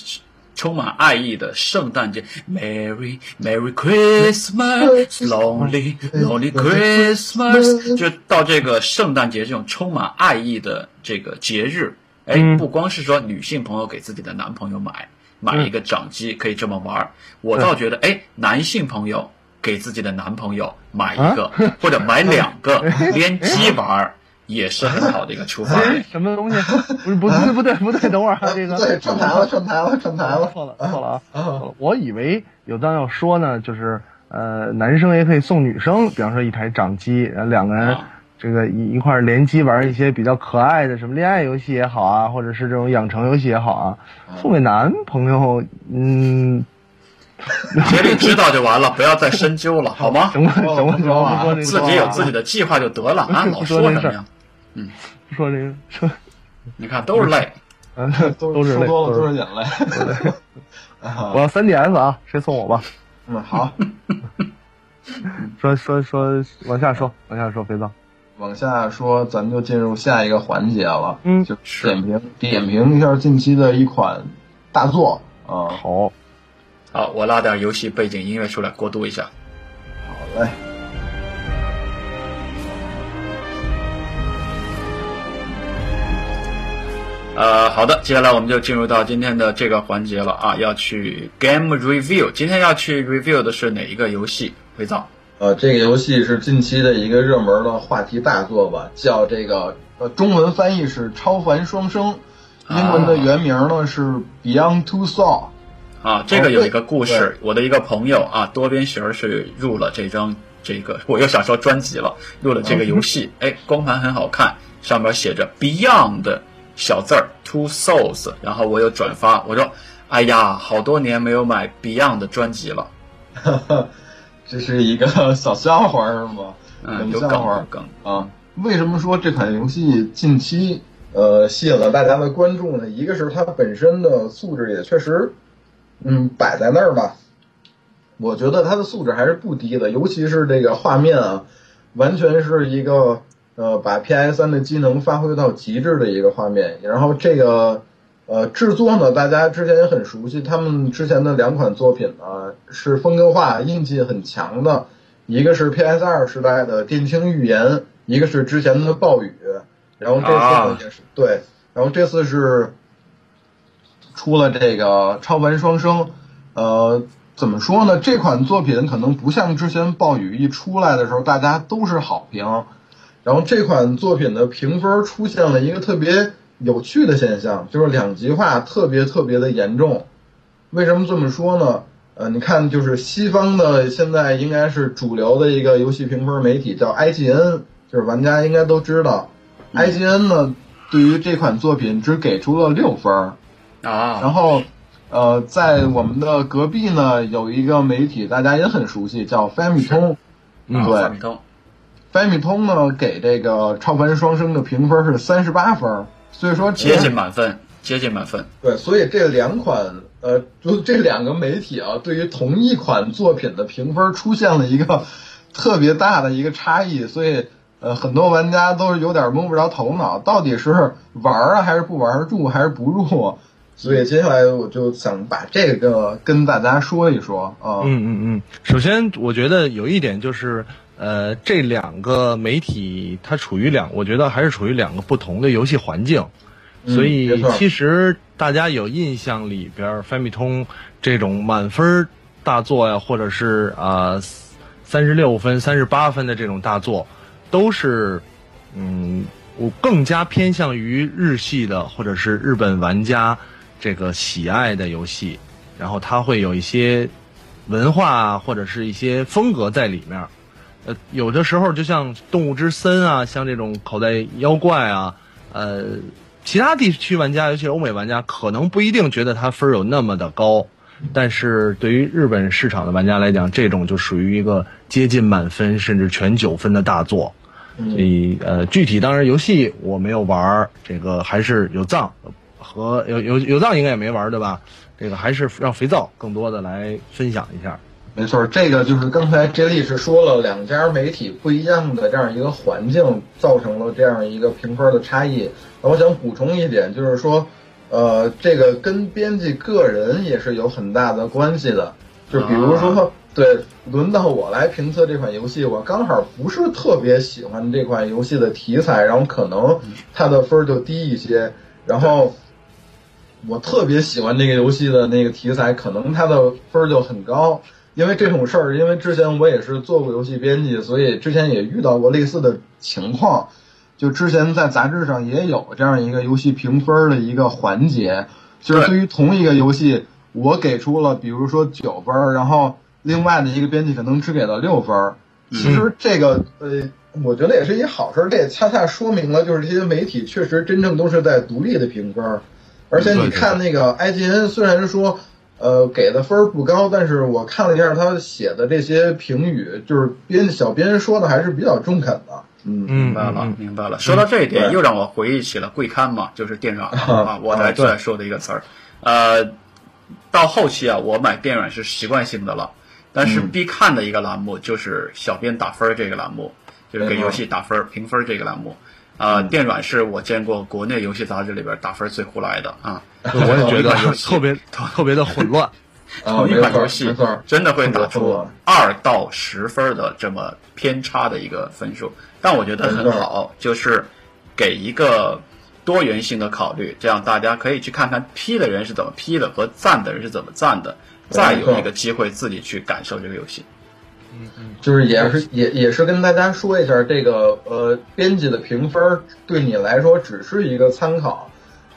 充满爱意的圣诞节，Merry Merry Christmas，Lonely Lonely Christmas，就到这个圣诞节这种充满爱意的这个节日，哎，不光是说女性朋友给自己的男朋友买买一个掌机可以这么玩，我倒觉得，哎，男性朋友给自己的男朋友买一个或者买两个 <laughs> 联机玩。也是很好的一个出发。<laughs> 什么东西？不是，不对，不对，不对，等会儿啊，这个对，串台了，串台了，串台了，错了，错了啊！我以为有当要说呢，就是呃，男生也可以送女生，比方说一台掌机，然后两个人这个一一块联机玩一些比较可爱的什么恋爱游戏也好啊，或者是这种养成游戏也好啊，送给男朋友，嗯，心里知道就完了，不要再深究了，好吗？行吧，行吧，行吧，自己有自己的计划就得了啊，老说什么呀？嗯，说这个说，你看都是泪，<laughs> 嗯，都是泪，多了都是眼泪。我要三 DS 啊，谁送我吧？嗯，好。说说说，往下说，往下说，肥皂。往下说，咱们就进入下一个环节了。嗯，就点评点评一下近期的一款大作啊。好，好，我拉点游戏背景音乐出来过渡一下。好嘞。呃，好的，接下来我们就进入到今天的这个环节了啊，要去 game review。今天要去 review 的是哪一个游戏？肥皂。呃，这个游戏是近期的一个热门的话题大作吧，叫这个呃，中文翻译是《超凡双生》，英文的原名呢是《Beyond Two Soul》。啊，这个有一个故事，我的一个朋友啊，多边形是入了这张这个，我又想说专辑了，入了这个游戏，哎，光盘很好看，上面写着 Beyond。小字儿 Two Souls，然后我又转发，我说，哎呀，好多年没有买 Beyond 的专辑了，<laughs> 这是一个小笑话是吗？嗯，有梗梗啊。为什么说这款游戏近期呃吸引了大家的关注呢？一个是它本身的素质也确实，嗯，摆在那儿吧，我觉得它的素质还是不低的，尤其是这个画面啊，完全是一个。呃，把 PS 三的机能发挥到极致的一个画面，然后这个呃制作呢，大家之前也很熟悉，他们之前的两款作品呢是风格化、印记很强的，一个是 PS 二时代的《电轻预言》，一个是之前的《暴雨》，然后这次呢也是对，然后这次是出了这个《超凡双生》，呃，怎么说呢？这款作品可能不像之前《暴雨》一出来的时候，大家都是好评。然后这款作品的评分出现了一个特别有趣的现象，就是两极化特别特别的严重。为什么这么说呢？呃，你看，就是西方的现在应该是主流的一个游戏评分媒体叫 IGN，就是玩家应该都知道，IGN 呢对于这款作品只给出了六分儿啊。然后，呃，在我们的隔壁呢有一个媒体，大家也很熟悉，叫翻米通。嗯，对，米通。翻米通呢给这个《超凡双生》的评分是三十八分，所以说接近满分，接近满分。对，所以这两款呃，就这两个媒体啊，对于同一款作品的评分出现了一个特别大的一个差异，所以呃，很多玩家都是有点摸不着头脑，到底是玩啊还是不玩，入还是不入？所以接下来我就想把这个跟大家说一说啊。嗯嗯嗯，首先我觉得有一点就是。呃，这两个媒体它处于两，我觉得还是处于两个不同的游戏环境，所以其实大家有印象里边，翻米通这种满分大作呀，或者是啊三十六分、三十八分的这种大作，都是嗯，我更加偏向于日系的或者是日本玩家这个喜爱的游戏，然后它会有一些文化或者是一些风格在里面。呃，有的时候就像《动物之森》啊，像这种口袋妖怪啊，呃，其他地区玩家，尤其是欧美玩家，可能不一定觉得它分有那么的高，但是对于日本市场的玩家来讲，这种就属于一个接近满分甚至全九分的大作。所以，呃，具体当然游戏我没有玩，这个还是有藏和有有有藏应该也没玩对吧？这个还是让肥皂更多的来分享一下。没错，这个就是刚才 J 力是说了两家媒体不一样的这样一个环境，造成了这样一个评分的差异。那我想补充一点，就是说，呃，这个跟编辑个人也是有很大的关系的。就比如说，对，轮到我来评测这款游戏，我刚好不是特别喜欢这款游戏的题材，然后可能它的分就低一些。然后我特别喜欢这个游戏的那个题材，可能它的分儿就很高。因为这种事儿，因为之前我也是做过游戏编辑，所以之前也遇到过类似的情况。就之前在杂志上也有这样一个游戏评分的一个环节，就是对于同一个游戏，我给出了比如说九分，然后另外的一个编辑可能只给了六分。其实这个呃，我觉得也是一好事，这也恰恰说明了就是这些媒体确实真正都是在独立的评分。而且你看那个 IGN，虽然说。呃，给的分不高，但是我看了一下他写的这些评语，就是编小编说的还是比较中肯的。嗯，明白了，明白了。说到这一点，又让我回忆起了贵刊嘛，就是电软啊，我来最爱说的一个词儿。呃，到后期啊，我买电软是习惯性的了，但是必看的一个栏目就是小编打分这个栏目，就是给游戏打分评分这个栏目。啊，电软是我见过国内游戏杂志里边打分最胡来的啊！<laughs> 我也觉得特别 <laughs> 特别的混乱。同一款游戏真的会打出二到十分的这么偏差的一个分数，但我觉得很好，就是给一个多元性的考虑，这样大家可以去看看批的人是怎么批的和赞的人是怎么赞的，再有一个机会自己去感受这个游戏。嗯，就是也是也也是跟大家说一下，这个呃编辑的评分对你来说只是一个参考，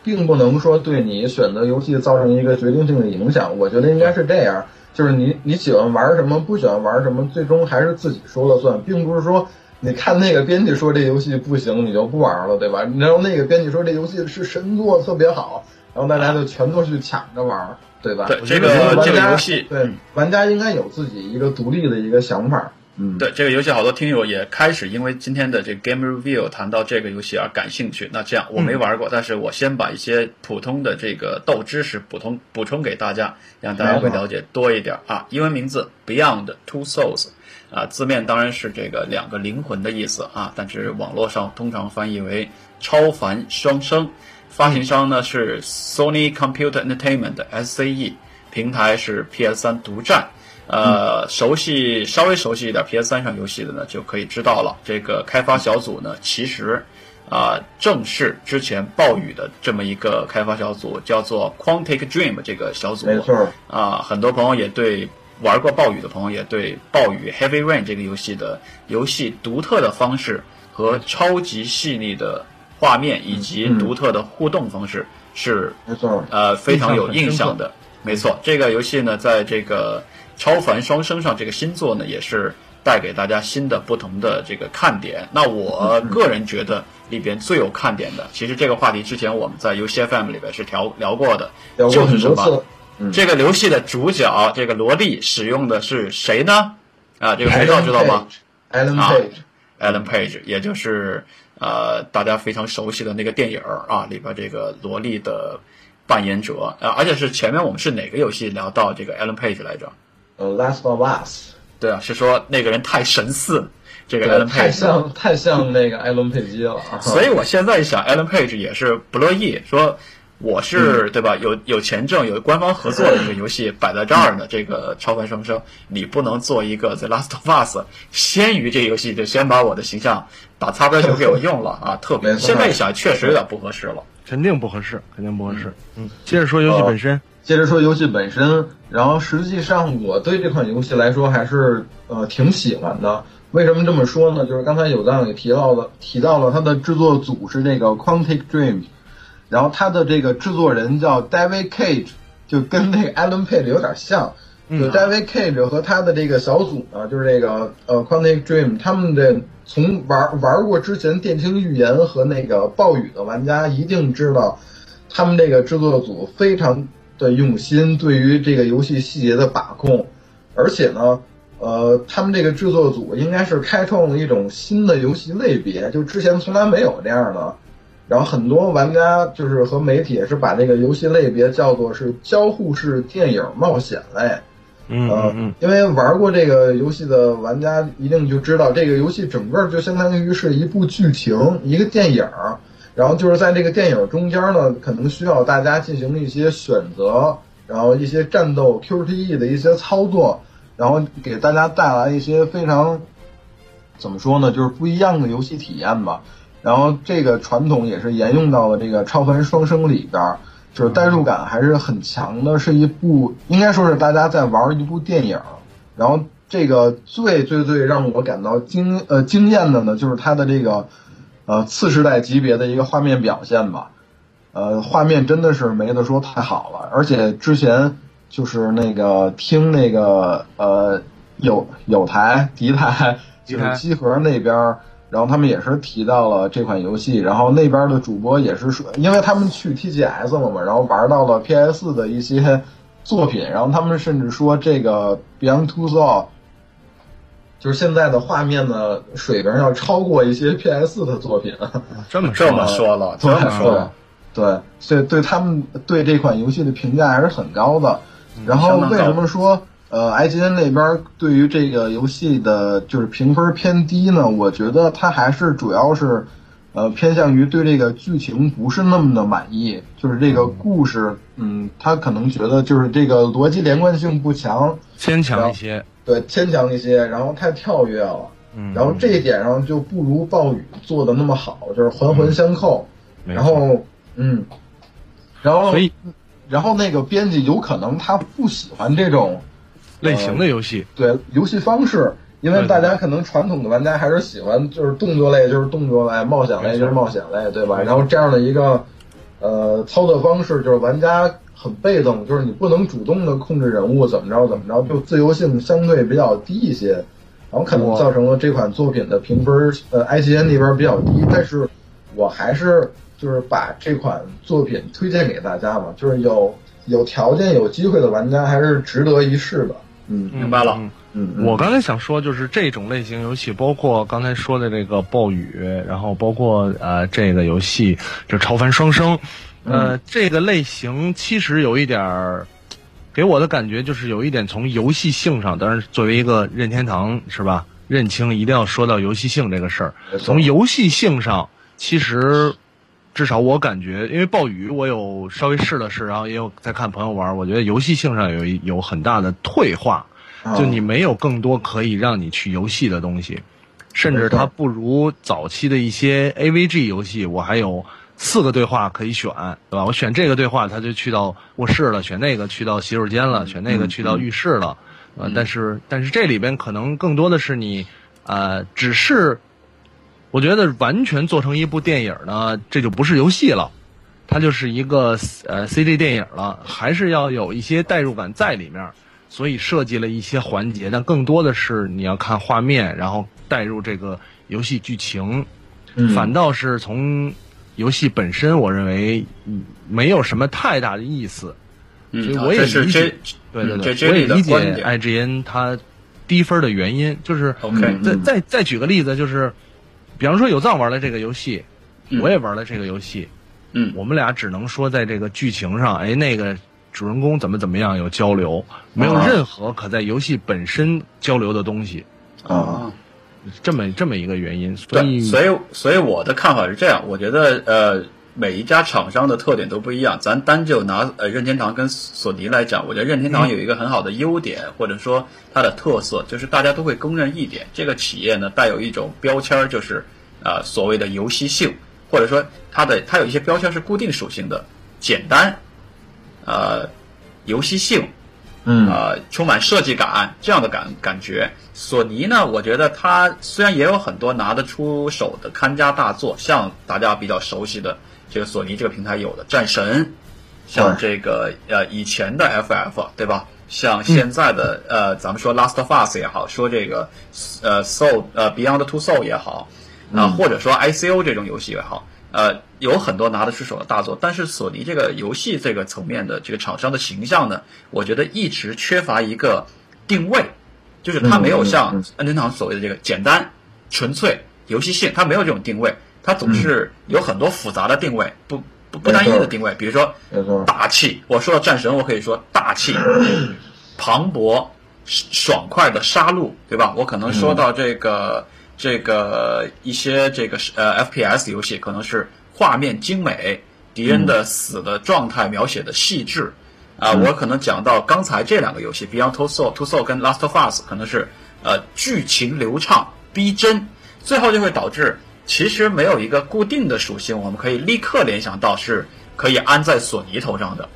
并不能说对你选择游戏造成一个决定性的影响。我觉得应该是这样，就是你你喜欢玩什么，不喜欢玩什么，最终还是自己说了算，并不是说你看那个编辑说这游戏不行，你就不玩了，对吧？然后那个编辑说这游戏是神作，特别好，然后大家就全都去抢着玩。对吧？对这个这个游戏，对玩家应该有自己一个独立的一个想法。嗯，对这个游戏，好多听友也开始因为今天的这个 Game Review 谈到这个游戏而感兴趣。那这样我没玩过，但是我先把一些普通的这个斗知识补充补充给大家，让大家会了解多一点啊。英文名字 Beyond Two Souls，啊，字面当然是这个两个灵魂的意思啊，但是网络上通常翻译为超凡双生。发行商呢是 Sony Computer Entertainment SCE，平台是 PS3 独占。呃，熟悉稍微熟悉一点 PS3 上游戏的呢，就可以知道了。这个开发小组呢，其实啊，正是之前暴雨的这么一个开发小组，叫做 Quantic Dream 这个小组。没错。啊，很多朋友也对玩过暴雨的朋友也对暴雨 Heavy Rain 这个游戏的游戏独特的方式和超级细腻的。画面以及独特的互动方式是没错，呃，非常有印象的。没错，这个游戏呢，在这个超凡双生上，这个新作呢，也是带给大家新的不同的这个看点。那我个人觉得里边最有看点的，其实这个话题之前我们在游戏 FM 里边是聊聊过的，就是什么？这个游戏的主角这个萝莉使用的是谁呢？啊，这个肥皂知道吗？Alan Page，Alan Page，也就是呃大家非常熟悉的那个电影啊里边这个萝莉的扮演者啊，而且是前面我们是哪个游戏聊到这个 Alan Page 来着？呃，Last of Us。对啊，是说那个人太神似这个 Alan Page，太像太像那个艾伦佩吉了。所以我现在想，Alan Page 也是不乐意说。我是对吧？有有钱挣，有官方合作的一个游戏摆在这儿呢。这个超凡双生，你不能做一个 The Last of Us 先于这个游戏就先把我的形象打擦边球给我用了啊！特别现在一想，确实有点不合适了。肯定不合适，肯定不合适。嗯，接着说游戏本身，接着说游戏本身。然后实际上，我对这款游戏来说还是呃挺喜欢的。为什么这么说呢？就是刚才有藏也提到了，提到了它的制作组是那个 Quantic Dream。然后他的这个制作人叫 David Cage，就跟那个 Alan Page 有点像。就 David Cage 和他的这个小组呢，就是这个呃 Quantic Dream，他们的从玩玩过之前《电听预言》和那个暴雨的玩家一定知道，他们这个制作组非常的用心，对于这个游戏细节的把控。而且呢，呃，他们这个制作组应该是开创了一种新的游戏类别，就之前从来没有这样的。然后很多玩家就是和媒体也是把这个游戏类别叫做是交互式电影冒险类，嗯，因为玩过这个游戏的玩家一定就知道，这个游戏整个就相当于是一部剧情，一个电影，然后就是在这个电影中间呢，可能需要大家进行一些选择，然后一些战斗 QTE 的一些操作，然后给大家带来一些非常怎么说呢，就是不一样的游戏体验吧。然后这个传统也是沿用到了这个超凡双生里边，就是代入感还是很强的，是一部应该说是大家在玩一部电影。然后这个最最最让我感到惊呃惊艳的呢，就是它的这个呃次世代级别的一个画面表现吧，呃画面真的是没得说太好了，而且之前就是那个听那个呃有有台敌台就是机核那边。然后他们也是提到了这款游戏，然后那边的主播也是说，因为他们去 TGS 了嘛，然后玩到了 PS 的一些作品，然后他们甚至说这个 Beyond Two Soul 就是现在的画面的水平要超过一些 PS 的作品。这么这么说了，这么说，对，所以对他们对这款游戏的评价还是很高的。然后为什么说？呃，IGN 那边对于这个游戏的就是评分偏低呢？我觉得它还是主要是，呃，偏向于对这个剧情不是那么的满意，就是这个故事，嗯，他可能觉得就是这个逻辑连贯性不强，牵强一些，对，牵强一些，然后太跳跃了，嗯，然后这一点上就不如暴雨做的那么好，就是环环相扣，然后，嗯，然后，所以，然后那个编辑有可能他不喜欢这种。类型的游戏，对游戏方式，因为大家可能传统的玩家还是喜欢就是动作类就是动作类，冒险类就是冒险类，对吧？然后这样的一个呃操作方式，就是玩家很被动，就是你不能主动的控制人物怎么着怎么着，就自由性相对比较低一些，然后可能造成了这款作品的评分呃 IGN 那边比较低，但是我还是就是把这款作品推荐给大家嘛，就是有有条件有机会的玩家还是值得一试的。嗯，明白了。嗯，我刚才想说，就是这种类型游戏，包括刚才说的这个暴雨，然后包括呃这个游戏就超凡双生，呃，这个类型其实有一点儿给我的感觉，就是有一点从游戏性上，当然作为一个任天堂是吧，认清一定要说到游戏性这个事儿。从游戏性上，其实。至少我感觉，因为暴雨我有稍微试了试，然后也有在看朋友玩，我觉得游戏性上有有很大的退化，就你没有更多可以让你去游戏的东西，甚至它不如早期的一些 AVG 游戏，我还有四个对话可以选，对吧？我选这个对话，他就去到卧室了；选那个去到洗手间了；选那个去到浴室了。呃，但是但是这里边可能更多的是你，呃，只是。我觉得完全做成一部电影呢，这就不是游戏了，它就是一个呃 CG 电影了，还是要有一些代入感在里面。所以设计了一些环节，但更多的是你要看画面，然后带入这个游戏剧情。反倒是从游戏本身，我认为没有什么太大的意思。所以我也理解，对对对，我也理解 IGN 它低分的原因，就是 OK。再再再举个例子，就是比方说有藏玩了这个游戏，我也玩了这个游戏，嗯，我们俩只能说在这个剧情上，哎，那个主人公怎么怎么样有交流，没有任何可在游戏本身交流的东西。啊。这么这么一个原因，所以所以所以我的看法是这样，我觉得呃每一家厂商的特点都不一样，咱单就拿呃任天堂跟索尼来讲，我觉得任天堂有一个很好的优点，或者说它的特色，就是大家都会公认一点，这个企业呢带有一种标签，就是呃所谓的游戏性，或者说它的它有一些标签是固定属性的，简单，呃游戏性。嗯啊，充满设计感这样的感感觉。索尼呢，我觉得它虽然也有很多拿得出手的看家大作，像大家比较熟悉的这个索尼这个平台有的战神，像这个呃以前的 FF 对吧？像现在的呃咱们说 Last of Us 也好，说这个呃 Soul 呃 Beyond Two Soul 也好，啊或者说 ICO 这种游戏也好。呃，有很多拿得出手的大作，但是索尼这个游戏这个层面的这个厂商的形象呢，我觉得一直缺乏一个定位，就是它没有像任天堂所谓的这个简单、纯粹、游戏性，它没有这种定位，它总是有很多复杂的定位，不不不单一的定位，比如说大气，我说到战神，我可以说大气、<clears throat> 磅礴、爽快的杀戮，对吧？我可能说到这个。这个一些这个呃 FPS 游戏可能是画面精美，敌人的死的状态描写的细致，啊，我可能讲到刚才这两个游戏 Beyond Two Soul Two Soul 跟 Last of Us 可能是呃剧情流畅逼真，最后就会导致其实没有一个固定的属性，我们可以立刻联想到是可以安在索尼头上的，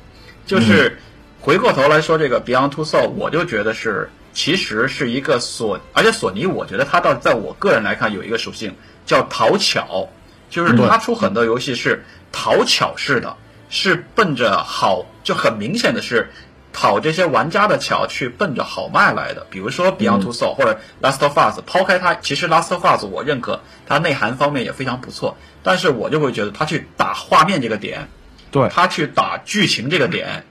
就是回过头来说这个 Beyond Two Soul，我就觉得是。其实是一个索，而且索尼，我觉得它倒在我个人来看有一个属性叫讨巧，就是它出很多游戏是讨巧式的，是奔着好，就很明显的是讨这些玩家的巧去奔着好卖来的。比如说 Beyond Two Soul 或者 Last of Us，抛开它，其实 Last of Us 我认可它内涵方面也非常不错，但是我就会觉得它去打画面这个点，对，它去打剧情这个点。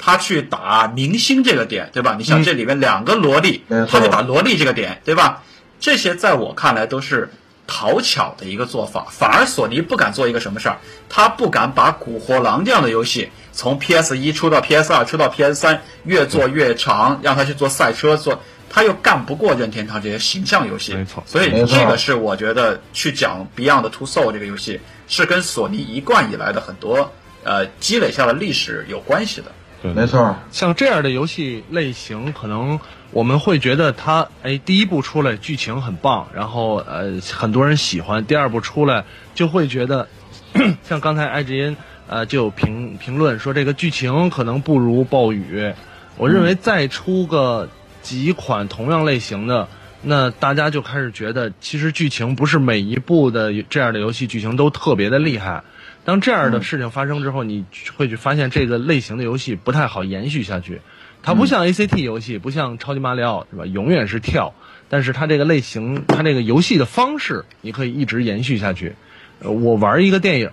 他去打明星这个点，对吧？你像这里面两个萝莉，他去打萝莉这个点，对吧？这些在我看来都是讨巧的一个做法。反而索尼不敢做一个什么事儿，他不敢把《古惑狼》这样的游戏从 PS 一出到 PS 二，出到 PS 三，越做越长，让他去做赛车，做他又干不过任天堂这些形象游戏。没错，所以这个是我觉得去讲 Beyond Two Soul 这个游戏是跟索尼一贯以来的很多呃积累下的历史有关系的。对，没错。像这样的游戏类型，可能我们会觉得它，哎，第一部出来剧情很棒，然后呃很多人喜欢；第二部出来就会觉得，<clears throat> 像刚才艾吉恩呃就有评评论说这个剧情可能不如暴雨。我认为再出个几款同样类型的，那大家就开始觉得，其实剧情不是每一部的这样的游戏剧情都特别的厉害。当这样的事情发生之后，你会去发现这个类型的游戏不太好延续下去。它不像 ACT 游戏，不像超级马里奥，是吧？永远是跳，但是它这个类型，它这个游戏的方式，你可以一直延续下去。我玩一个电影，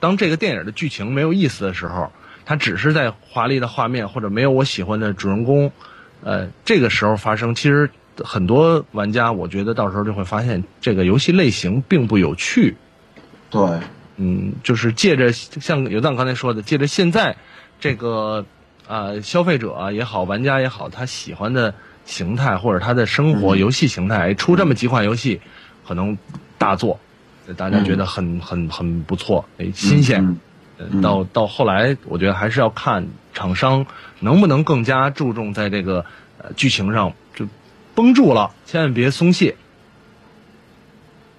当这个电影的剧情没有意思的时候，它只是在华丽的画面或者没有我喜欢的主人公，呃，这个时候发生，其实很多玩家，我觉得到时候就会发现这个游戏类型并不有趣。对。嗯，就是借着像有藏刚才说的，借着现在这个呃消费者也好，玩家也好，他喜欢的形态或者他的生活游戏形态，出这么几款游戏，可能大作，大家觉得很很很不错，哎，新鲜。到到后来，我觉得还是要看厂商能不能更加注重在这个呃剧情上，就绷住了，千万别松懈。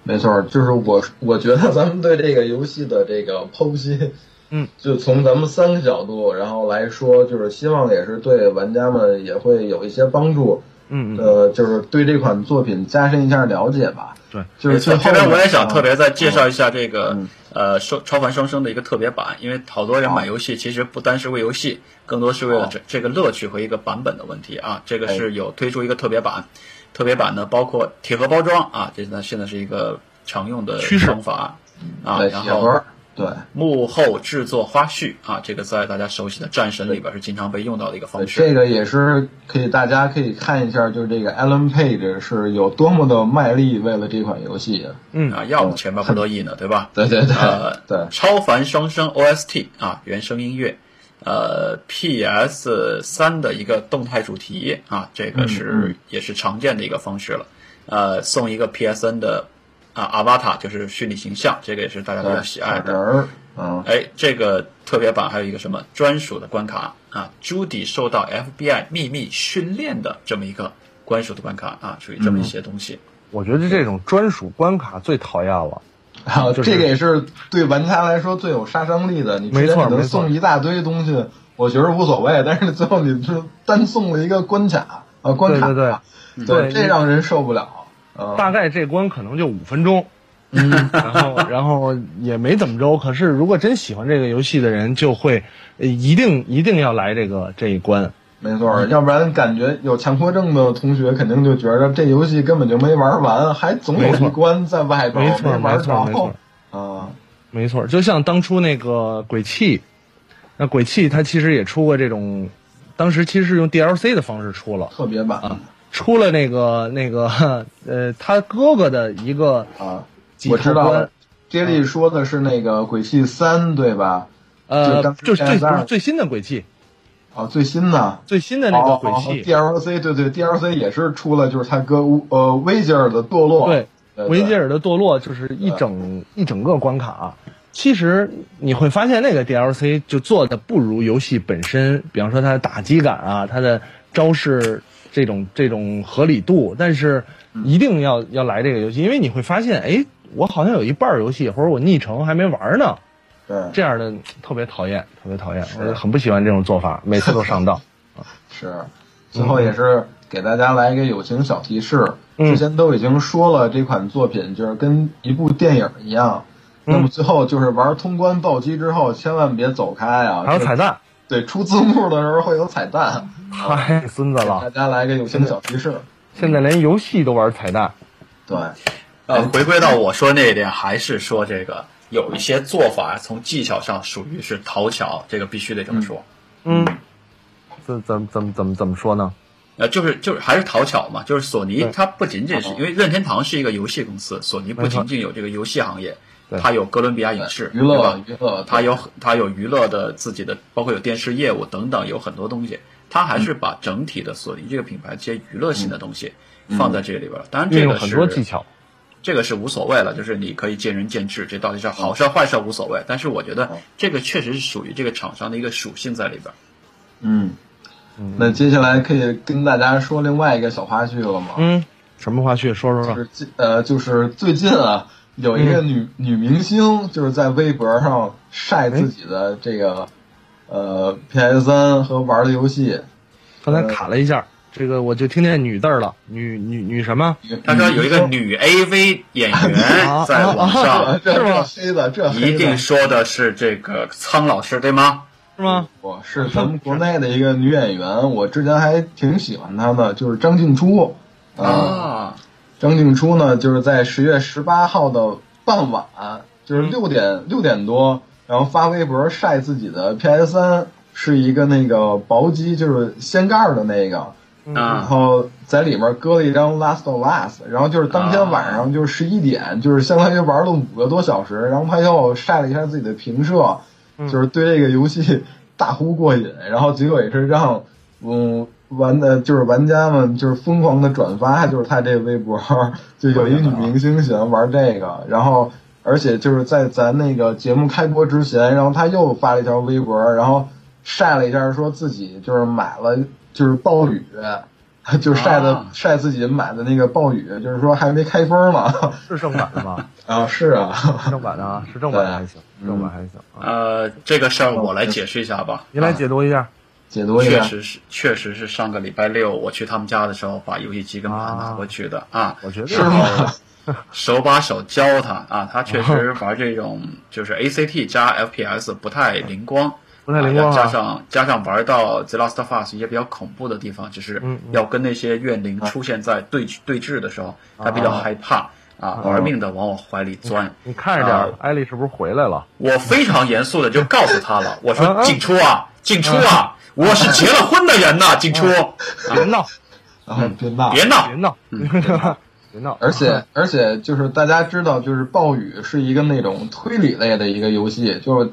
没错，就是我，我觉得咱们对这个游戏的这个剖析，嗯，就从咱们三个角度，然后来说，就是希望也是对玩家们也会有一些帮助。嗯嗯，呃，就是对这款作品加深一下了解吧。对，就是这边我也想特别再介绍一下这个嗯呃超超凡双生的一个特别版，因为好多人买游戏其实不单是为游戏，更多是为了这这个乐趣和一个版本的问题啊。这个是有推出一个特别版，特别版呢包括铁盒包装啊，这呢现在是一个常用的方法啊，然后对，幕后制作花絮啊，这个在大家熟悉的战神里边是经常被用到的一个方式。这个也是可以，大家可以看一下，就是这个 Alan Page 是有多么的卖力，为了这款游戏。嗯啊，要不前面不乐意呢，对吧？<laughs> 对对对呃，对，超凡双生 OST 啊，原声音乐，呃，PS 三的一个动态主题啊，这个嗯是、嗯也是常见的一个方式了。呃，送一个 PSN 的啊 Avatar，就是虚拟形象，这个也是大家比较喜爱的。人儿，嗯，哎，这个特别版还有一个什么专属的关卡啊？朱迪受到 FBI 秘密训练的这么一个专属的关卡啊，属于这么一些东西。我觉得这种专属关卡最讨厌了。<laughs> 啊，就是这个也是对玩家来说最有杀伤力的。你之没错前可能送一大堆东西，我觉得无所谓，但是最后你就单送了一个关卡啊，关卡，对对对，对这让人受不了。啊，大概这关可能就五分钟，嗯，然后然后也没怎么着。可是如果真喜欢这个游戏的人，就会呃一定一定要来这个这一关。没错，要不然感觉有强迫症的同学肯定就觉得这游戏根本就没玩完，还总有一关在外边没错玩没错没错。着啊。没错，就像当初那个鬼泣，那鬼泣它其实也出过这种，当时其实是用 DLC 的方式出了，特别版出了那个 <laughs> 那个 <laughs> 呃他哥哥的一个啊，几我知道套关了。接力说的是那个《鬼泣三》对吧？呃就是最 PS2 不是最新的鬼泣，啊，最新的。最新的那个鬼哦泣，DLC 对对 DLC 也是出了，就是他哥呃维吉尔的堕落，对，对维吉尔的堕落就是一整一整个关卡。其实你会发现那个 DLC 就做的不如游戏本身，比方说它的打击感啊，它的招式这种这种合理度，但是一定要要来这个游戏，因为你会发现，哎，我好像有一半游戏或者我昵称还没玩呢，对这样的特别讨厌，特别讨厌，我很不喜欢这种做法，每次都上当。<laughs> 是，最后也是给大家来一个友情小提示，嗯之前都已经说了，这款作品就是跟一部电影一样。那么最后就是玩通关暴击之后，千万别走开啊！还有彩蛋，对，出字幕的时候会有彩蛋，太孙子了大！家来个友情小提示。现在连游戏都玩彩蛋，对，呃，回归到我说那一点，还是说这个有一些做法从技巧上属于是讨巧，这个必须得这么说。嗯，怎怎怎么怎么怎么说呢？呃，就是就是还是讨巧嘛，就是索尼它不仅仅是因为任天堂是一个游戏公司，索尼不仅仅有这个游戏行业，对它有哥伦比亚影视娱乐对吧娱乐，它有它有娱乐的自己的，包括有电视业务等等，有很多东西，它还是把整体的索尼这个品牌这些娱乐性的东西放在这里边了。当然，这个运用很多技巧。这个是无所谓了，就是你可以见仁见智，这到底是好事儿坏事儿无所谓。但是我觉得这个确实是属于这个厂商的一个属性在里边。嗯，那接下来可以跟大家说另外一个小花絮了吗？嗯，什么花絮？说说说。就是呃，就是最近啊，有一个女、女明星就是在微博上晒自己的这个、呃 PS 三和玩的游戏。刚才卡了一下，这个我就听见女字了，女女女什么？他说有一个女 AV 演员在网啊上，这是吗这黑的，这的一定说的是这个苍老师对吗？是吗？我是咱们国内的一个女演员，我之前还挺喜欢她的，就是张静初。啊，啊，张静初呢，就是在十月十八号的傍晚，就是六点六点多，然后发微博晒自己的 PS 三是一个那个薄机，就是掀盖儿的那个，然啊后在里面搁了一张 Last of Us，然后就是当天晚上就是十一点，就是相当于玩了五个多小时，然后他又晒了一下自己的评测，就是对这个游戏 <laughs> 大呼过瘾，然后结果也是让嗯玩的就是玩家们就是疯狂的转发，<laughs> 就是他这个微博，就有一女明星喜欢玩这个，然后而且就是在咱那个节目开播之前，然后他又发了一条微博，然后晒了一下说自己就是买了就是暴雨。<laughs> 就晒的、啊晒自己买的那个暴雨，就是说还没开封嘛。<laughs> 是正版的吗？啊，是啊，是正版的啊，是正版的还行，正版还行啊。呃，这个事儿我来解释一下吧。您来解读一下。解读一下。确实是，确实是上个礼拜六我去他们家的时候，把游戏机跟盘拿过去的啊。我觉得是吗？<laughs> <laughs> 手把手教他啊，他确实玩这种就是 ACT 加 FPS 不太灵光，不太灵光。加上加上玩到 The Last of Us 一些比较恐怖的地方，就是要跟那些怨灵出现在对对峙的时候，他比较害怕。啊，玩命的往我怀里钻。你看着点，艾丽是不是回来了？我非常严肃的就告诉他了，我说：“进出啊，进出啊，我是结了婚的人呐，进出。”别闹，别闹，别闹，别闹，<laughs> 别闹。而且而且就是大家知道，就是暴雨是一个那种推理类的一个游戏，就是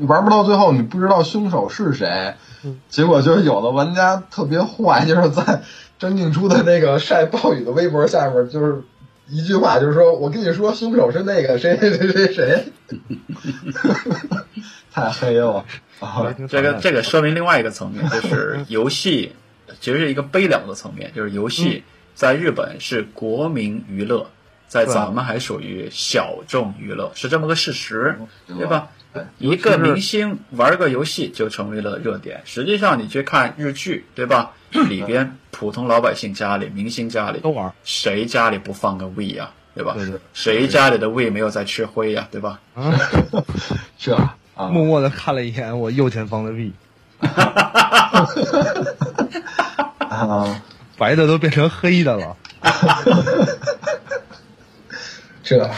玩不到最后，你不知道凶手是谁。<laughs> 结果就是有的玩家特别坏，就是在张静初的那个晒暴雨的微博下面，就是。一句话就是说，我跟你说，凶手是那个谁谁谁谁谁，<laughs> 太黑了。这个这个说明另外一个层面，就是 <laughs> 游戏其实是一个悲凉的层面，就是游戏在日本是国民娱乐，在咱们还属于小众娱乐，是这么个事实，对吧？一个明星玩个游戏就成为了热点，实际上你去看日剧，对吧？里边普通老百姓家里、明星家里都玩，谁家里不放个 V 呀？对吧？对对。谁家里的 V 没有在吃灰呀？对吧？<laughs> <laughs> 这默默的看了一眼我右前方的 V，啊，<laughs> 白的都变成黑的了。<laughs> 这，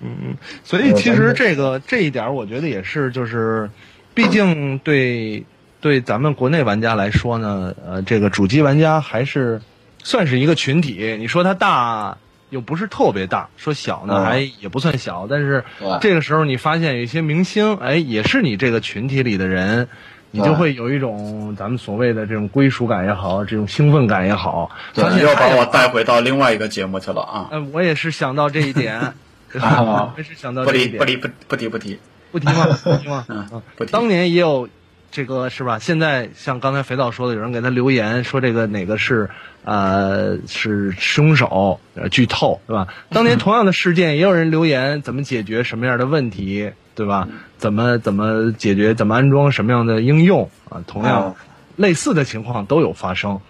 嗯，所以其实这个这一点，我觉得也是，就是，毕竟对。对咱们国内玩家来说呢，呃，这个主机玩家还是算是一个群体。你说它大又不是特别大，说小呢还也不算小。但是这个时候你发现有一些明星，哎，也是你这个群体里的人，你就会有一种咱们所谓的这种归属感也好，这种兴奋感也好。你又把我带回到另外一个节目去了啊！嗯，我也是想到这一点，<laughs> 我也是想到这一点。不提不提不提不提不提吗？不提吗？<laughs> 嗯，不提。当年也有。这个是吧？现在像刚才肥皂说的，有人给他留言说这个哪个是呃是凶手，呃剧透对吧？当年同样的事件，也有人留言怎么解决什么样的问题，对吧？怎么怎么解决？怎么安装什么样的应用啊？同样类似的情况都有发生。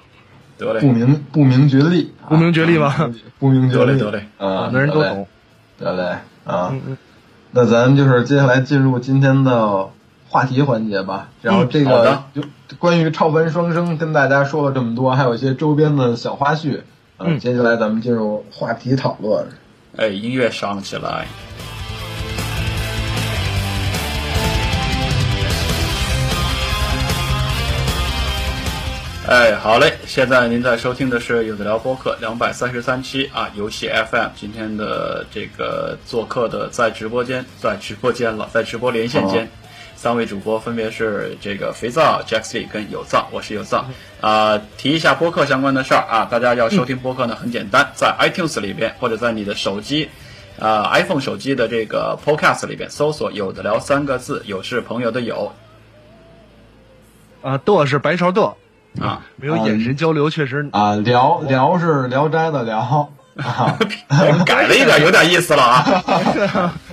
得嘞，不明不明觉厉，不明觉厉吧？不明觉厉，得嘞，啊，那人都懂。得嘞，啊，那咱就是接下来进入今天的。话题环节吧，然后这个就关于超凡双生跟大家说了这么多，还有一些周边的小花絮。嗯，接下来咱们进入话题讨论。哎，音乐上起来。哎，好嘞！现在您在收听的是有的聊播客两百三十三期啊，游戏 FM。今天的这个做客的在直播间，在直播间了，在直播连线间。三位主播分别是这个肥皂 Jacky 跟有藏，我是有藏啊。提一下播客相关的事儿啊，大家要收听播客呢，很简单，在 iTunes 里边或者在你的手机，啊 iPhone 手机的这个 Podcast 里边搜索“有的聊”三个字，有是朋友的有，啊，的是白勺的啊，没有眼神交流确实啊，聊聊是聊斋的聊。啊，<laughs> 改了一个，有点意思了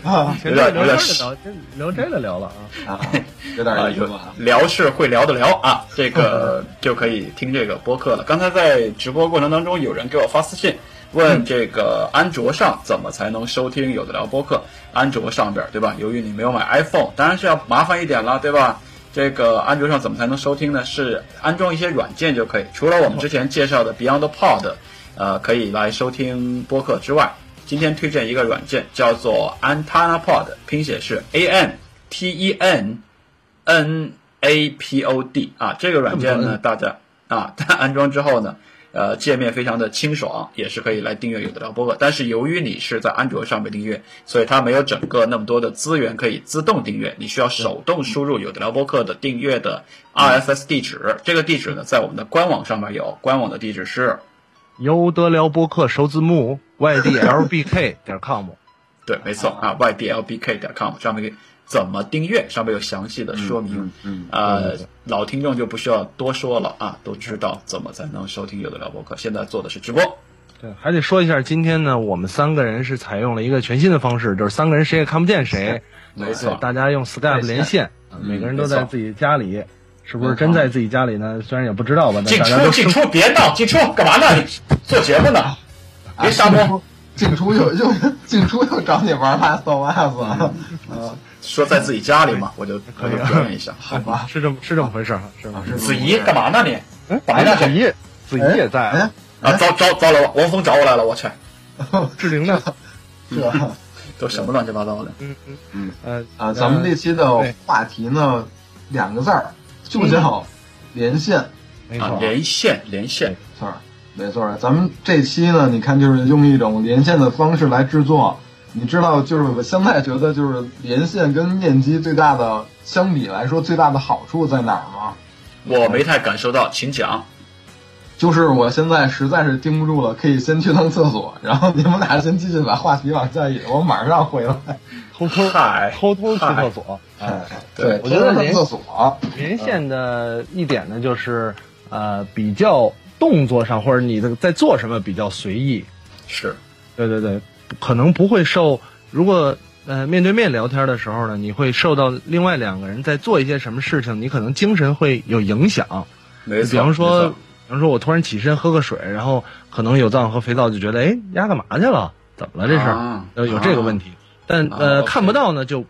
啊！<laughs> 有点有点聊聊斋的聊了啊，<laughs> 有点意思。聊是会聊的聊啊，这个就可以听这个播客了。刚才在直播过程当中，有人给我发私信问这个安卓上怎么才能收听有的聊播客？安卓上边对吧？由于你没有买 iPhone，当然是要麻烦一点了，对吧？这个安卓上怎么才能收听呢？是安装一些软件就可以。除了我们之前介绍的 Beyond Pod。呃，可以来收听播客之外，今天推荐一个软件，叫做 AntennaPod，拼写是 A N T E N N A P O D 啊。这个软件呢，大家啊，<laughs> 它安装之后呢，呃，界面非常的清爽，也是可以来订阅有的聊播客。但是由于你是在安卓上面订阅，所以它没有整个那么多的资源可以自动订阅，你需要手动输入有的聊播客的订阅的 RSS 地址。这个地址呢，在我们的官网上面有，官网的地址是。优德聊播客首字母 ydlbk <laughs> 点 com，对，没错啊，ydlbk 点 com 上面怎么订阅？上面有详细的说明。嗯，呃，老听众就不需要多说了啊，都知道怎么才能收听有的聊播客。现在做的是直播。对，还得说一下，今天呢，我们三个人是采用了一个全新的方式，就是三个人谁也看不见谁。<laughs> 没错，大家用 Skype 连线，每个人都在自己家里。是不是真在自己家里呢？虽然也不知道吧。进出进出，别闹！进出干嘛呢？做节目呢？别瞎摸！进出又又进出又找你玩拉骚袜子。呃，说在自己家里嘛，我就可以表演一下，好吧？是这么是这么回事是吧？子怡干嘛呢你？嗯，白子怡，子怡也在啊！啊，糟糟糟了！王峰找我来了，我去！志玲呢？<laughs> 是吧？<laughs> 都什么乱七八糟的？嗯嗯嗯呃啊，咱们这期的话题呢，两个字儿，就叫连线。没错，连线连线，没错，没错。咱们这期呢，你看就是用一种连线的方式来制作。你知道，就是我现在觉得，就是连线跟面基最大的相比来说，最大的好处在哪儿吗？我没太感受到，请讲。就是我现在实在是盯不住了，可以先去趟厕所，<laughs> 然后你们俩先继续把话题往下引，我马上回来。偷偷偷偷去厕所。哎，对，我觉得连厕所连线的一点呢，就是呃，比较动作上或者你的在做什么比较随意。是，对对对，可能不会受。如果呃面对面聊天的时候呢，你会受到另外两个人在做一些什么事情，你可能精神会有影响。没错，比方说。比如说我突然起身喝个水，然后可能有藏和肥皂就觉得，哎，丫干嘛去了？怎么了？这是呃有这个问题，但呃看不到呢，就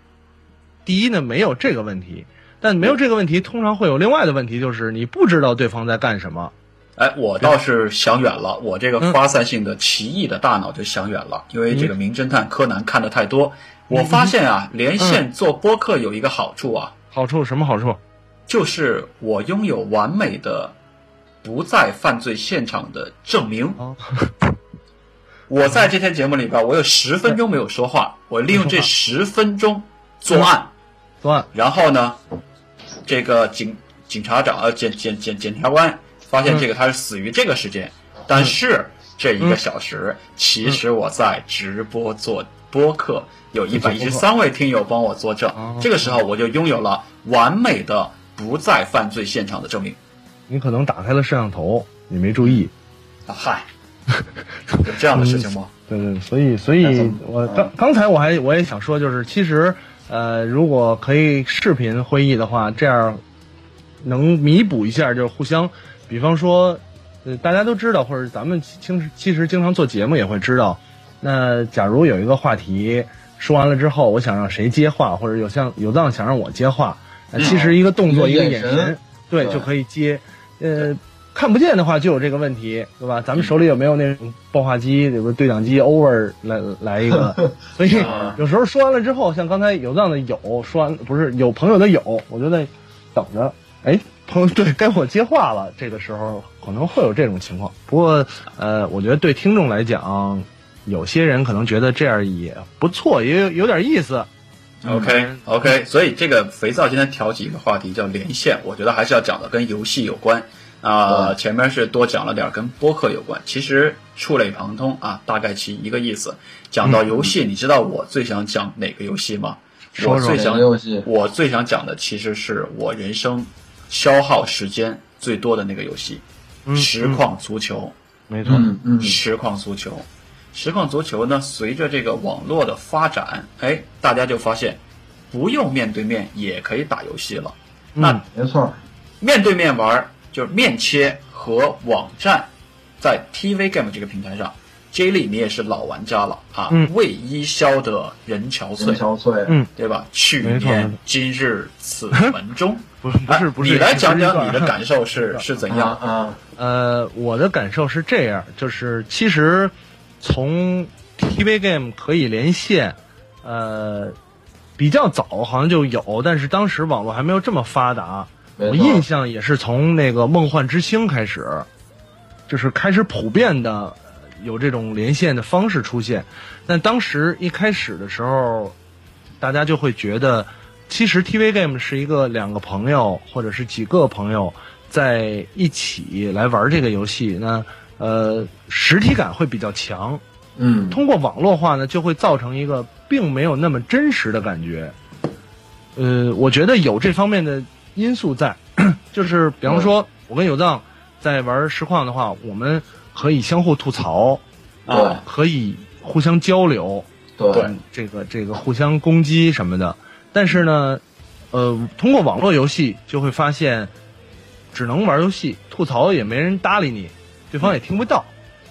第一呢没有这个问题，但没有这个问题，通常会有另外的问题，就是你不知道对方在干什么。哎，我倒是想远了，我这个发散性的奇异的大脑就想远了，因为这个名侦探柯南看的太多，我发现啊，连线做播客有一个好处啊，好处什么好处？就是我拥有完美的。不在犯罪现场的证明。<laughs> 我在这天节目里边，我有十分钟没有说话，<laughs> 我利用这十分钟作案，作案。然后呢，这个警警察长呃检检检检察官发现这个他是死于这个时间，但是这一个小时其实我在直播做播客，有一百一十三位听友帮我作证，这个时候我就拥有了完美的不在犯罪现场的证明。你可能打开了摄像头，你没注意。啊嗨，有这样的事情吗？<laughs> 对对，所以所以，我刚刚才我还我也想说，就是其实，呃，如果可以视频会议的话，这样能弥补一下，就是互相，比方说，呃，大家都知道，或者咱们其其实经常做节目也会知道，那假如有一个话题说完了之后，我想让谁接话，或者有像有藏想让我接话，其实一个动作一个眼神，对，就可以接。呃，看不见的话就有这个问题，对吧？咱们手里有没有那种爆话机，对不对讲机？Over 来来一个，<laughs> 所以有时候说完了之后，像刚才有这样的有说完，不是有朋友的有，我就在等着。哎，朋友，对该我接话了，这个时候可能会有这种情况。不过，呃，我觉得对听众来讲，有些人可能觉得这样也不错，也有有点意思。OK OK，所以这个肥皂今天挑起一个话题叫连线，我觉得还是要讲的跟游戏有关啊。前面是多讲了点跟播客有关，其实触类旁通啊，大概其一个意思。讲到游戏，你知道我最想讲哪个游戏吗？我最想游戏，我最想讲的其实是我人生消耗时间最多的那个游戏——实况足球。没错，嗯实况足球。实况足球呢，随着这个网络的发展，哎，大家就发现，不用面对面也可以打游戏了。那没错，面对面玩就是面切和网站，在 TV Game 这个平台上，J 莉你也是老玩家了啊。为伊消得人憔悴，憔悴，嗯，对吧？去年今日此门中，不是不是不是，你来讲讲你的 <laughs> 感受是是怎样啊？呃，我的感受是这样，就是其实。从 TV Game 可以连线，呃，比较早好像就有，但是当时网络还没有这么发达。我印象也是从那个《梦幻之星》开始，就是开始普遍的有这种连线的方式出现。但当时一开始的时候，大家就会觉得，其实 TV Game 是一个两个朋友或者是几个朋友在一起来玩这个游戏。那呃，实体感会比较强，嗯，通过网络化呢，就会造成一个并没有那么真实的感觉。呃，我觉得有这方面的因素在，<clears throat> 就是比方说，我跟有藏在玩实况的话，我们可以相互吐槽，啊，可以互相交流，对，这个这个互相攻击什么的。但是呢，呃，通过网络游戏就会发现，只能玩游戏，吐槽也没人搭理你，对方也听不到。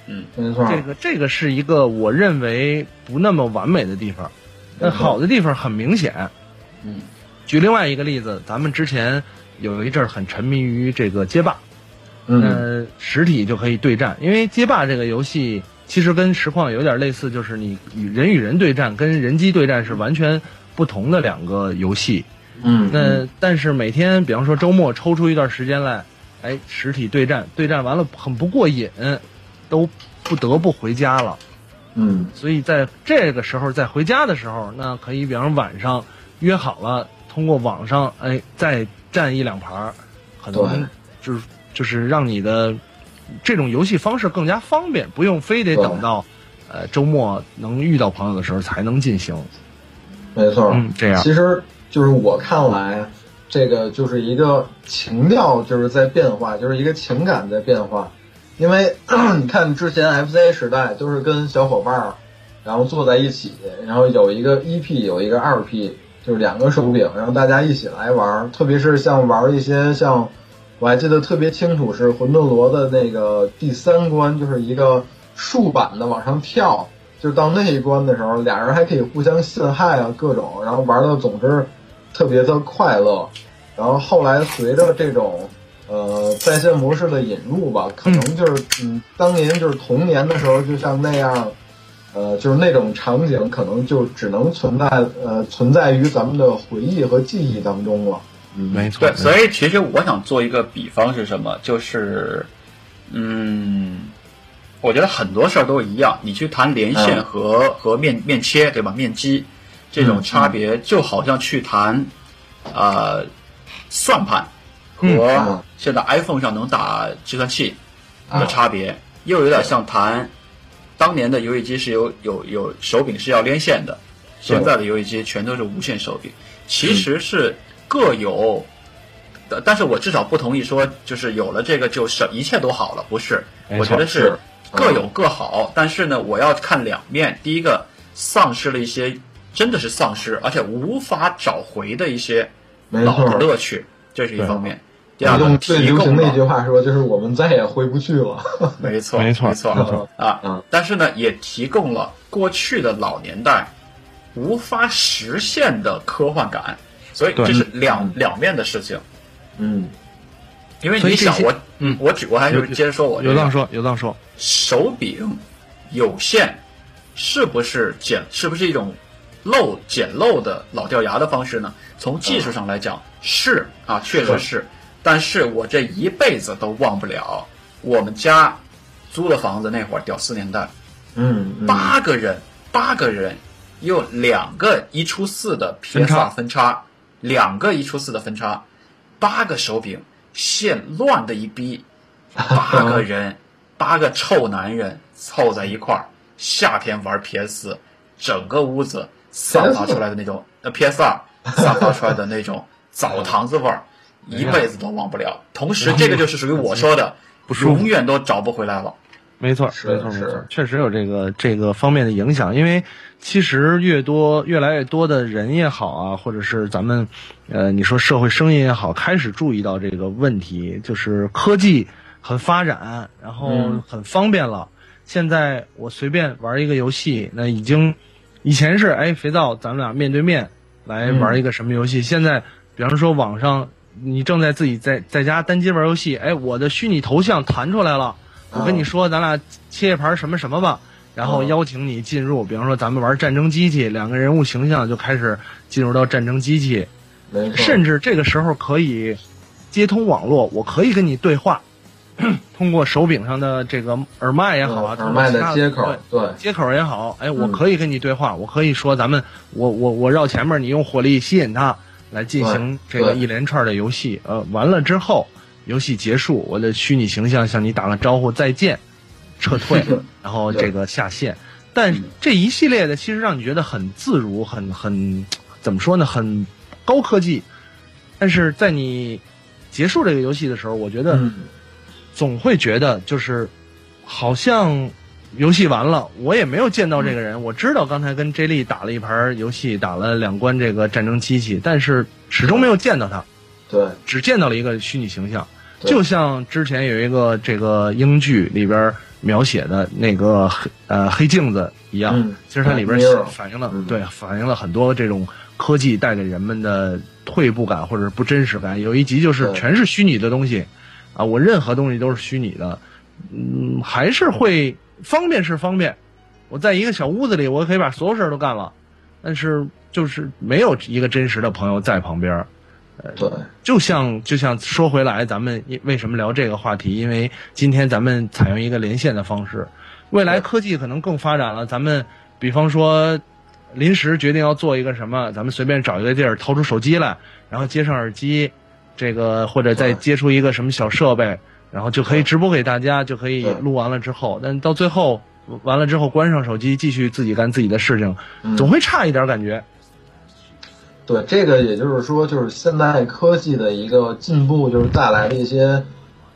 嗯，没错。这个这个是一个我认为不那么完美的地方。那好的地方很明显。嗯，举另外一个例子，咱们之前有一阵儿很沉迷于这个街霸，嗯，实体就可以对战，因为街霸这个游戏其实跟实况有点类似，就是你与人与人对战跟人机对战是完全不同的两个游戏。嗯，那但是每天，比方说周末抽出一段时间来，哎，实体对战，对战完了很不过瘾，都不得不回家了。嗯，所以在这个时候，在回家的时候，那可以，比方晚上约好了，通过网上，哎，再战一两盘，可能就是就是让你的这种游戏方式更加方便，不用非得等到呃周末能遇到朋友的时候才能进行。没错，嗯，这样其实。就是我看来，这个就是一个情调，就是在变化，就是一个情感在变化。因为 <clears throat> 你看之前 FC 时代都是跟小伙伴儿，然后坐在一起，然后有一个一 P，有一个二 P，就是两个手柄，然后大家一起来玩。特别是像玩一些像，我还记得特别清楚是魂斗罗的那个第三关，就是一个竖版的往上跳，就到那一关的时候，俩人还可以互相陷害啊，各种，然后玩的总之。特别的快乐，然后后来随着这种呃在线模式的引入吧，可能就是嗯，当年就是童年的时候，就像那样，呃，就是那种场景，可能就只能存在呃存在于咱们的回忆和记忆当中了。嗯，没错。对，所以其实我想做一个比方是什么？就是嗯，我觉得很多事儿都一样，你去谈连线和和面面切，对吧？面基。这种差别就好像去谈，呃，算盘和现在 iPhone 上能打计算器的差别，又有点像谈当年的游戏机是有有有手柄是要连线的，现在的游戏机全都是无线手柄，其实是各有，但是我至少不同意说就是有了这个就是一切都好了，不是，我觉得是各有各好，但是呢，我要看两面，第一个丧失了一些。真的是丧失，而且无法找回的一些老的乐趣，这是一方面。第二个，最流行的一句话说，就是我们再也回不去了。没错，<laughs> 没错，没错啊。但是呢，也提供了过去的老年代无法实现的科幻感，所以这是两两面的事情。嗯，因为你想，我嗯，我只我还是接着说，我有当说，有当说，手柄有限，是不是简？是不是一种？漏捡漏的老掉牙的方式呢？从技术上来讲是啊，确实是。但是我这一辈子都忘不了我们家租的房子那会儿，屌丝年代，嗯，八个人，八个人，用两个一出四的 PS 分叉，两个一出四的分叉，八个手柄，线乱的一逼，<laughs> 八个人，八个臭男人凑在一块儿，夏天玩 PS，整个屋子。散发出来的那种，呃，PS 二散发出来的那种澡堂子味儿，一辈子都忘不了。同时，这个就是属于我说的，永远都找不回来了。没错，没错，没错，确实有这个这个方面的影响。因为其实越多、越来越多的人也好啊，或者是咱们，呃，你说社会声音也好，开始注意到这个问题，就是科技很发展，然后很方便了。现在我随便玩一个游戏，那已经。以前是哎，肥皂，咱们俩面对面来玩一个什么游戏？现在，比方说网上，你正在自己在在家单机玩游戏，哎，我的虚拟头像弹出来了，我跟你说，咱俩切一盘什么什么吧，然后邀请你进入。比方说，咱们玩战争机器，两个人物形象就开始进入到战争机器，甚至这个时候可以接通网络，我可以跟你对话。<clears throat> 通过手柄上的这个耳麦也好啊，耳麦的接口，对接口也好，哎，我可以跟你对话，我可以说咱们，我我我绕前面，你用火力吸引他来进行这个一连串的游戏，呃，完了之后游戏结束，我的虚拟形象向你打个招呼，再见，撤退，<laughs> 然后这个下线。但这一系列的其实让你觉得很自如，很很怎么说呢？很高科技。但是在你结束这个游戏的时候，我觉得。总会觉得就是，好像游戏完了，我也没有见到这个人。我知道刚才跟 J 莉打了一盘游戏，打了两关这个战争机器，但是始终没有见到他。对，只见到了一个虚拟形象。就像之前有一个这个英剧里边描写的那个黑呃黑镜子一样，其实它里边反映了对反映了很多这种科技带给人们的退步感或者是不真实感。有一集就是全是虚拟的东西，啊，我任何东西都是虚拟的，嗯，还是会方便是方便。我在一个小屋子里，我可以把所有事儿都干了，但是就是没有一个真实的朋友在旁边。对，就像就像说回来，咱们为什么聊这个话题？因为今天咱们采用一个连线的方式，未来科技可能更发展了。咱们比方说，临时决定要做一个什么，咱们随便找一个地儿，掏出手机来，然后接上耳机，这个或者再接触一个什么小设备，然后就可以直播给大家，就可以录完了之后，但到最后完了之后关上手机，继续自己干自己的事情，总会差一点感觉。对，这个也就是说，就是现代科技的一个进步，就是带来的一些，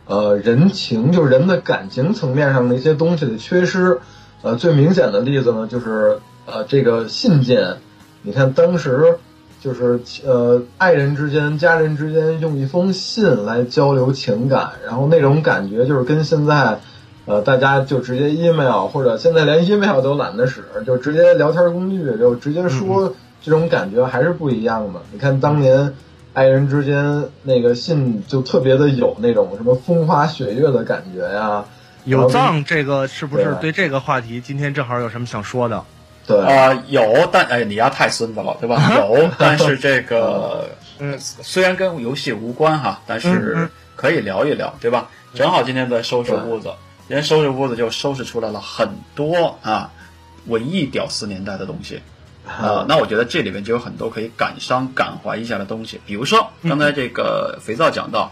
呃，人情，就是人的感情层面上的一些东西的缺失。呃，最明显的例子呢，就是呃，这个信件。你看，当时就是呃，爱人之间、家人之间用一封信来交流情感，然后那种感觉就是跟现在，呃，大家就直接 email，或者现在连 email 都懒得使，就直接聊天工具就直接说。这种感觉还是不一样的。你看当年爱人之间那个信就特别的有那种什么风花雪月的感觉呀。有藏这个是不是对这个话题今天正好有什么想说的？对啊，有，但哎，你丫太孙子了，对吧？有，但是这个嗯，虽然跟游戏无关哈，但是可以聊一聊，对吧？正好今天在收拾屋子，今天收拾屋子就收拾出来了很多啊，文艺屌丝年代的东西。呃，那我觉得这里面就有很多可以感伤感怀一下的东西，比如说刚才这个肥皂讲到，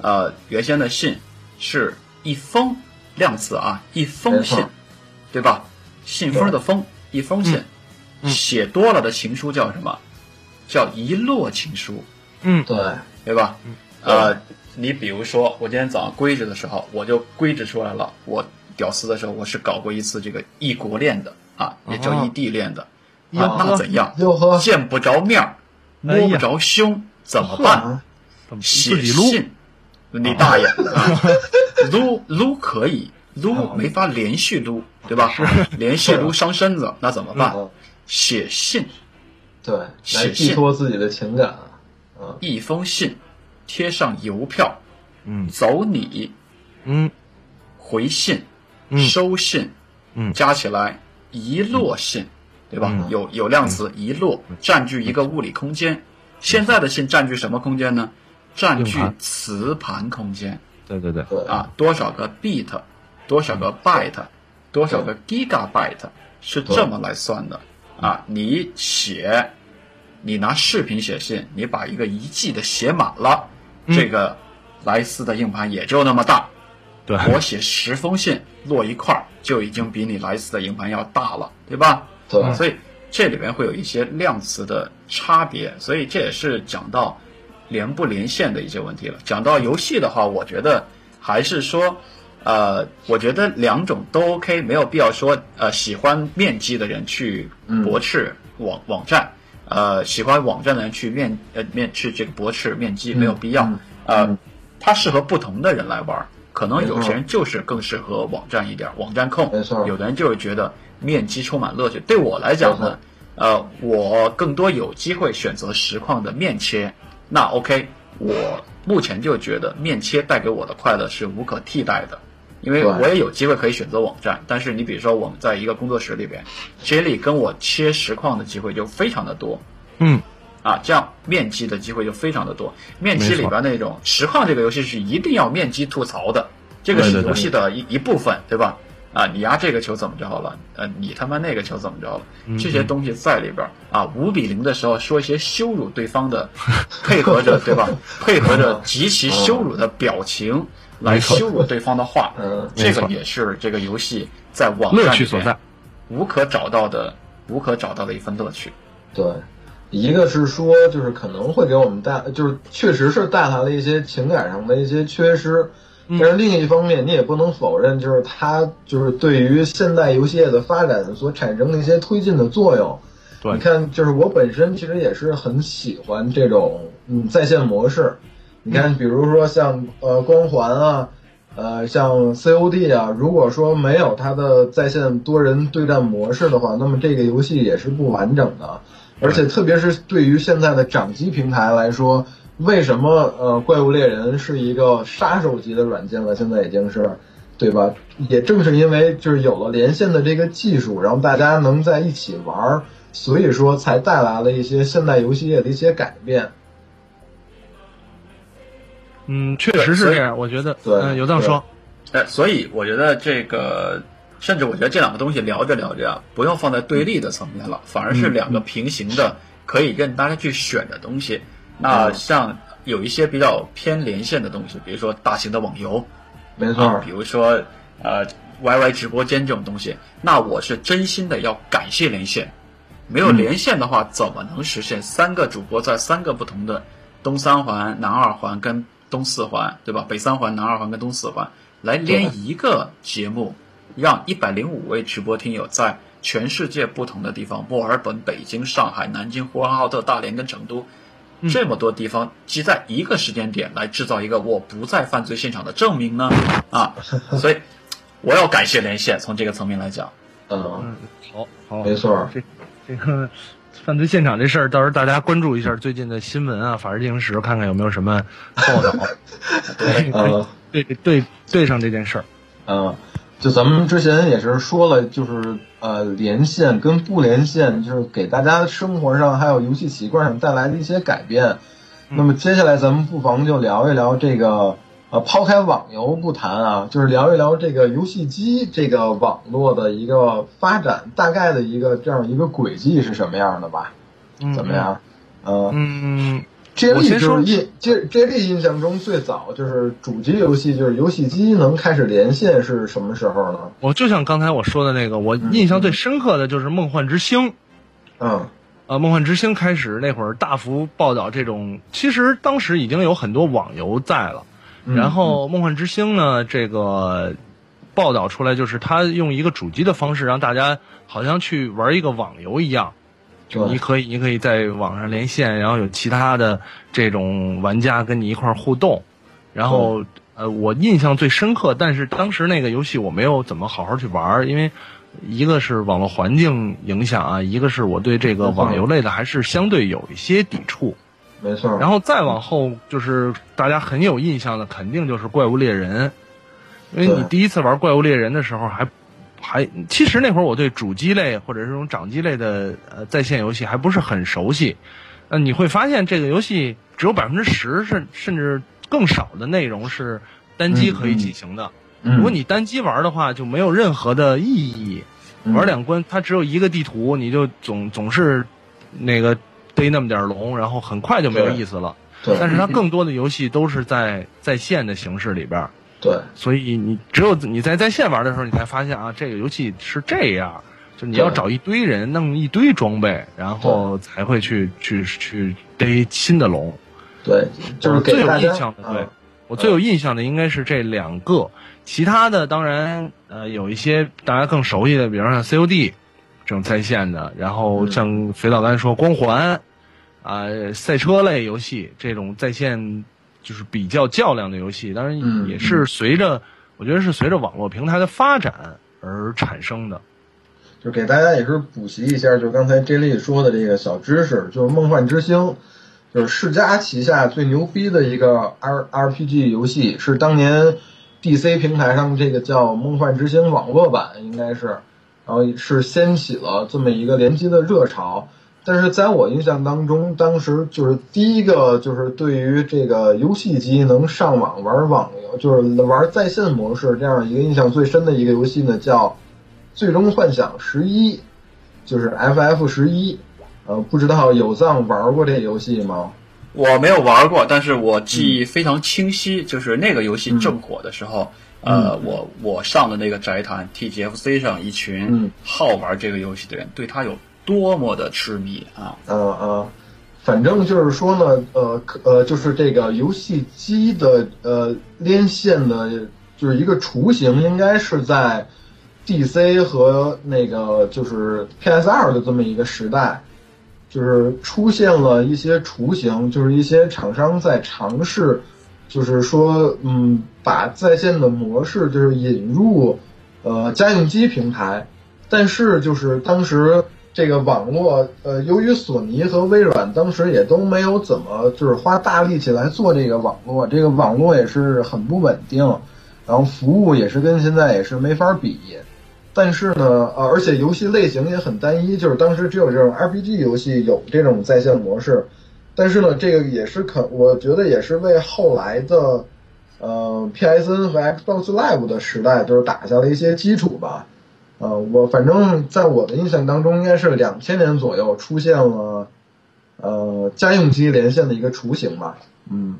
呃，原先的信是一封量词啊，一封信，对吧？信封的封，一封信，写多了的情书叫什么？叫一摞情书。嗯，对，对吧？呃，你比如说我今天早上归置的时候，我就归置出来了，我屌丝的时候我是搞过一次这个异国恋的啊，也叫异地恋的。那怎样？见不着面摸不着胸，怎么办？写信？你大爷！<laughs> 撸撸可以，撸没法连续撸，对吧？连续撸伤身子，那怎么办？写信。对，来寄托自己的情感。一封信，贴上邮票。嗯，走你。嗯，回信。收信。嗯，加起来一摞信。对吧？有有量词一摞，占据一个物理空间。现在的信占据什么空间呢？占据磁盘空间。对对对。啊，多少个 bit，多少个 byte，多少个 gigabyte，是这么来算的。啊，你写，你拿视频写信，你把一个一 G 的写满了，这个莱斯的硬盘也就那么大。对。我写十封信摞一块儿，就已经比你莱斯的硬盘要大了，对吧？对，所以这里面会有一些量词的差别，所以这也是讲到连不连线的一些问题了。讲到游戏的话，我觉得还是说，呃，我觉得两种都 OK，没有必要说，呃，喜欢面基的人去驳斥网网站，呃，喜欢网站的人去面呃面去这个驳斥面基，没有必要。呃，它适合不同的人来玩，可能有些人就是更适合网站一点，网站控。没错，有的人就是觉得。面基充满乐趣。对我来讲呢，呃，我更多有机会选择实况的面切。那 OK，我目前就觉得面切带给我的快乐是无可替代的，因为我也有机会可以选择网站。但是你比如说我们在一个工作室里边，J 莉跟我切实况的机会就非常的多。嗯，啊，这样面基的机会就非常的多。面基里边那种实况这个游戏是一定要面基吐槽的，这个是游戏的一一部分，对吧？啊，你压这个球怎么着了？呃，你他妈那个球怎么着了？这些东西在里边啊，五比零的时候说一些羞辱对方的，配合着 <laughs> 对吧？配合着 <laughs> 极其羞辱的表情来羞辱对方的话，嗯这个也是这个游戏在网乐趣所在，无可找到的无可找到的一份乐趣。对，一个是说就是可能会给我们带，就是确实是带来了一些情感上的一些缺失。但是另一方面，你也不能否认，就是它就是对于现代游戏业的发展所产生的一些推进的作用。对，你看，就是我本身其实也是很喜欢这种嗯在线模式，你看，比如说像呃光环啊，呃像 COD 啊，如果说没有它的在线多人对战模式的话，那么这个游戏也是不完整的。而且特别是对于现在的掌机平台来说，为什么呃怪物猎人是一个杀手级的软件了？现在已经是，对吧？也正是因为就是有了连线的这个技术，然后大家能在一起玩儿，所以说才带来了一些现代游戏业的一些改变。嗯，确实是这样。我觉得，嗯，有这么说。哎，所以我觉得这个，甚至我觉得这两个东西聊着聊着啊，不用放在对立的层面了，反而是两个平行的，可以任大家去选的东西。那像有一些比较偏连线的东西，比如说大型的网游，没错，比如说呃 YY 直播间这种东西，那我是真心的要感谢连线。没有连线的话，怎么能实现三个主播在三个不同的东三环、南二环跟东四环对吧？北三环、南二环跟东四环来连一个节目，让一百零五位直播听友在全世界不同的地方，墨尔本、北京、上海、南京、呼和浩特、大连跟成都这么多地方，集在一个时间点来制造一个我不在犯罪现场的证明呢？啊，<laughs> 所以我要感谢连线，从这个层面来讲，嗯，好，好，没错，这这个。犯罪现场这事儿，到时候大家关注一下最近的新闻啊，《法制进行时》，看看有没有什么报道，<laughs> 对对对对上这件事儿。嗯，就咱们之前也是说了，就是呃，连线跟不连线，就是给大家生活上还有游戏习惯上带来的一些改变。那么接下来咱们不妨就聊一聊这个。呃，抛开网游不谈啊，就是聊一聊这个游戏机这个网络的一个发展，大概的一个这样一个轨迹是什么样的吧？怎么样？呃，嗯，J 莉就是印 J J 莉印象中最早就是主机游戏，就是游戏机能开始连线是什么时候呢？我就像刚才我说的那个，我印象最深刻的就是《梦幻之星》。嗯，呃，《梦幻之星》开始那会儿大幅报道这种，其实当时已经有很多网游在了。然后《梦幻之星》呢，这个报道出来就是他用一个主机的方式让大家好像去玩一个网游一样，就你可以你可以在网上连线，然后有其他的这种玩家跟你一块互动。然后呃，我印象最深刻，但是当时那个游戏我没有怎么好好去玩，因为一个是网络环境影响啊，一个是我对这个网游类的还是相对有一些抵触。没错，然后再往后就是大家很有印象的，肯定就是怪物猎人，因为你第一次玩怪物猎人的时候，还还其实那会儿我对主机类或者这种掌机类的呃在线游戏还不是很熟悉，呃你会发现这个游戏只有百分之十甚甚至更少的内容是单机可以进行的，如果你单机玩的话就没有任何的意义，玩两关它只有一个地图，你就总总是那个。逮那么点龙，然后很快就没有意思了。对，但是它更多的游戏都是在在线的形式里边。对，所以你只有你在在线玩的时候，你才发现啊，这个游戏是这样，就你要找一堆人，弄一堆装备，然后才会去去去逮新的龙。对，就是最有印象的。对，我最有印象的应该是这两个，其他的当然呃有一些大家更熟悉的，比方像 COD。这种在线的，然后像肥皂刚才说光环，啊，赛车类游戏这种在线就是比较较量的游戏，当然也是随着我觉得是随着网络平台的发展而产生的。就给大家也是补习一下，就刚才 J 莉说的这个小知识，就是《梦幻之星》，就是世嘉旗下最牛逼的一个 R RPG 游戏，是当年 DC 平台上这个叫《梦幻之星》网络版，应该是。然后是掀起了这么一个联机的热潮，但是在我印象当中，当时就是第一个就是对于这个游戏机能上网玩网游，就是玩在线模式这样一个印象最深的一个游戏呢，叫《最终幻想十一》，就是 FF 十一。呃，不知道有藏玩过这游戏吗？我没有玩过，但是我记忆非常清晰，就是那个游戏正火的时候。呃，我我上的那个宅团 TGFC 上一群好玩这个游戏的人，对他有多么的痴迷啊！呃呃，反正就是说呢，呃呃，就是这个游戏机的呃连线的，就是一个雏形，应该是在 DC 和那个就是 PS 二的这么一个时代。就是出现了一些雏形，就是一些厂商在尝试，就是说，嗯，把在线的模式就是引入，呃，家用机平台，但是就是当时这个网络，呃，由于索尼和微软当时也都没有怎么就是花大力气来做这个网络，这个网络也是很不稳定，然后服务也是跟现在也是没法比。但是呢，呃，而且游戏类型也很单一，就是当时只有这种 RPG 游戏有这种在线模式。但是呢，这个也是可，我觉得也是为后来的，呃，PSN 和 Xbox Live 的时代就是打下了一些基础吧。呃，我反正在我的印象当中，应该是两千年左右出现了，呃，家用机连线的一个雏形吧。嗯，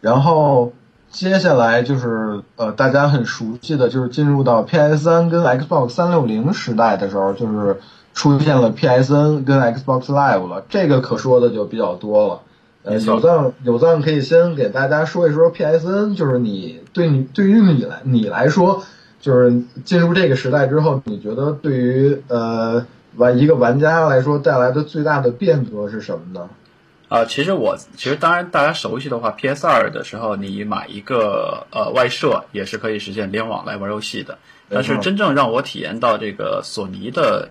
然后。接下来就是呃，大家很熟悉的就是进入到 PS3 跟 Xbox 360时代的时候，就是出现了 PSN 跟 Xbox Live 了。这个可说的就比较多了。呃，有藏有藏可以先给大家说一说 PSN，就是你对你对于你来你来说，就是进入这个时代之后，你觉得对于呃玩一个玩家来说带来的最大的变革是什么呢？啊，其实我其实当然大家熟悉的话，PS 二的时候你买一个呃外设也是可以实现联网来玩游戏的。但是真正让我体验到这个索尼的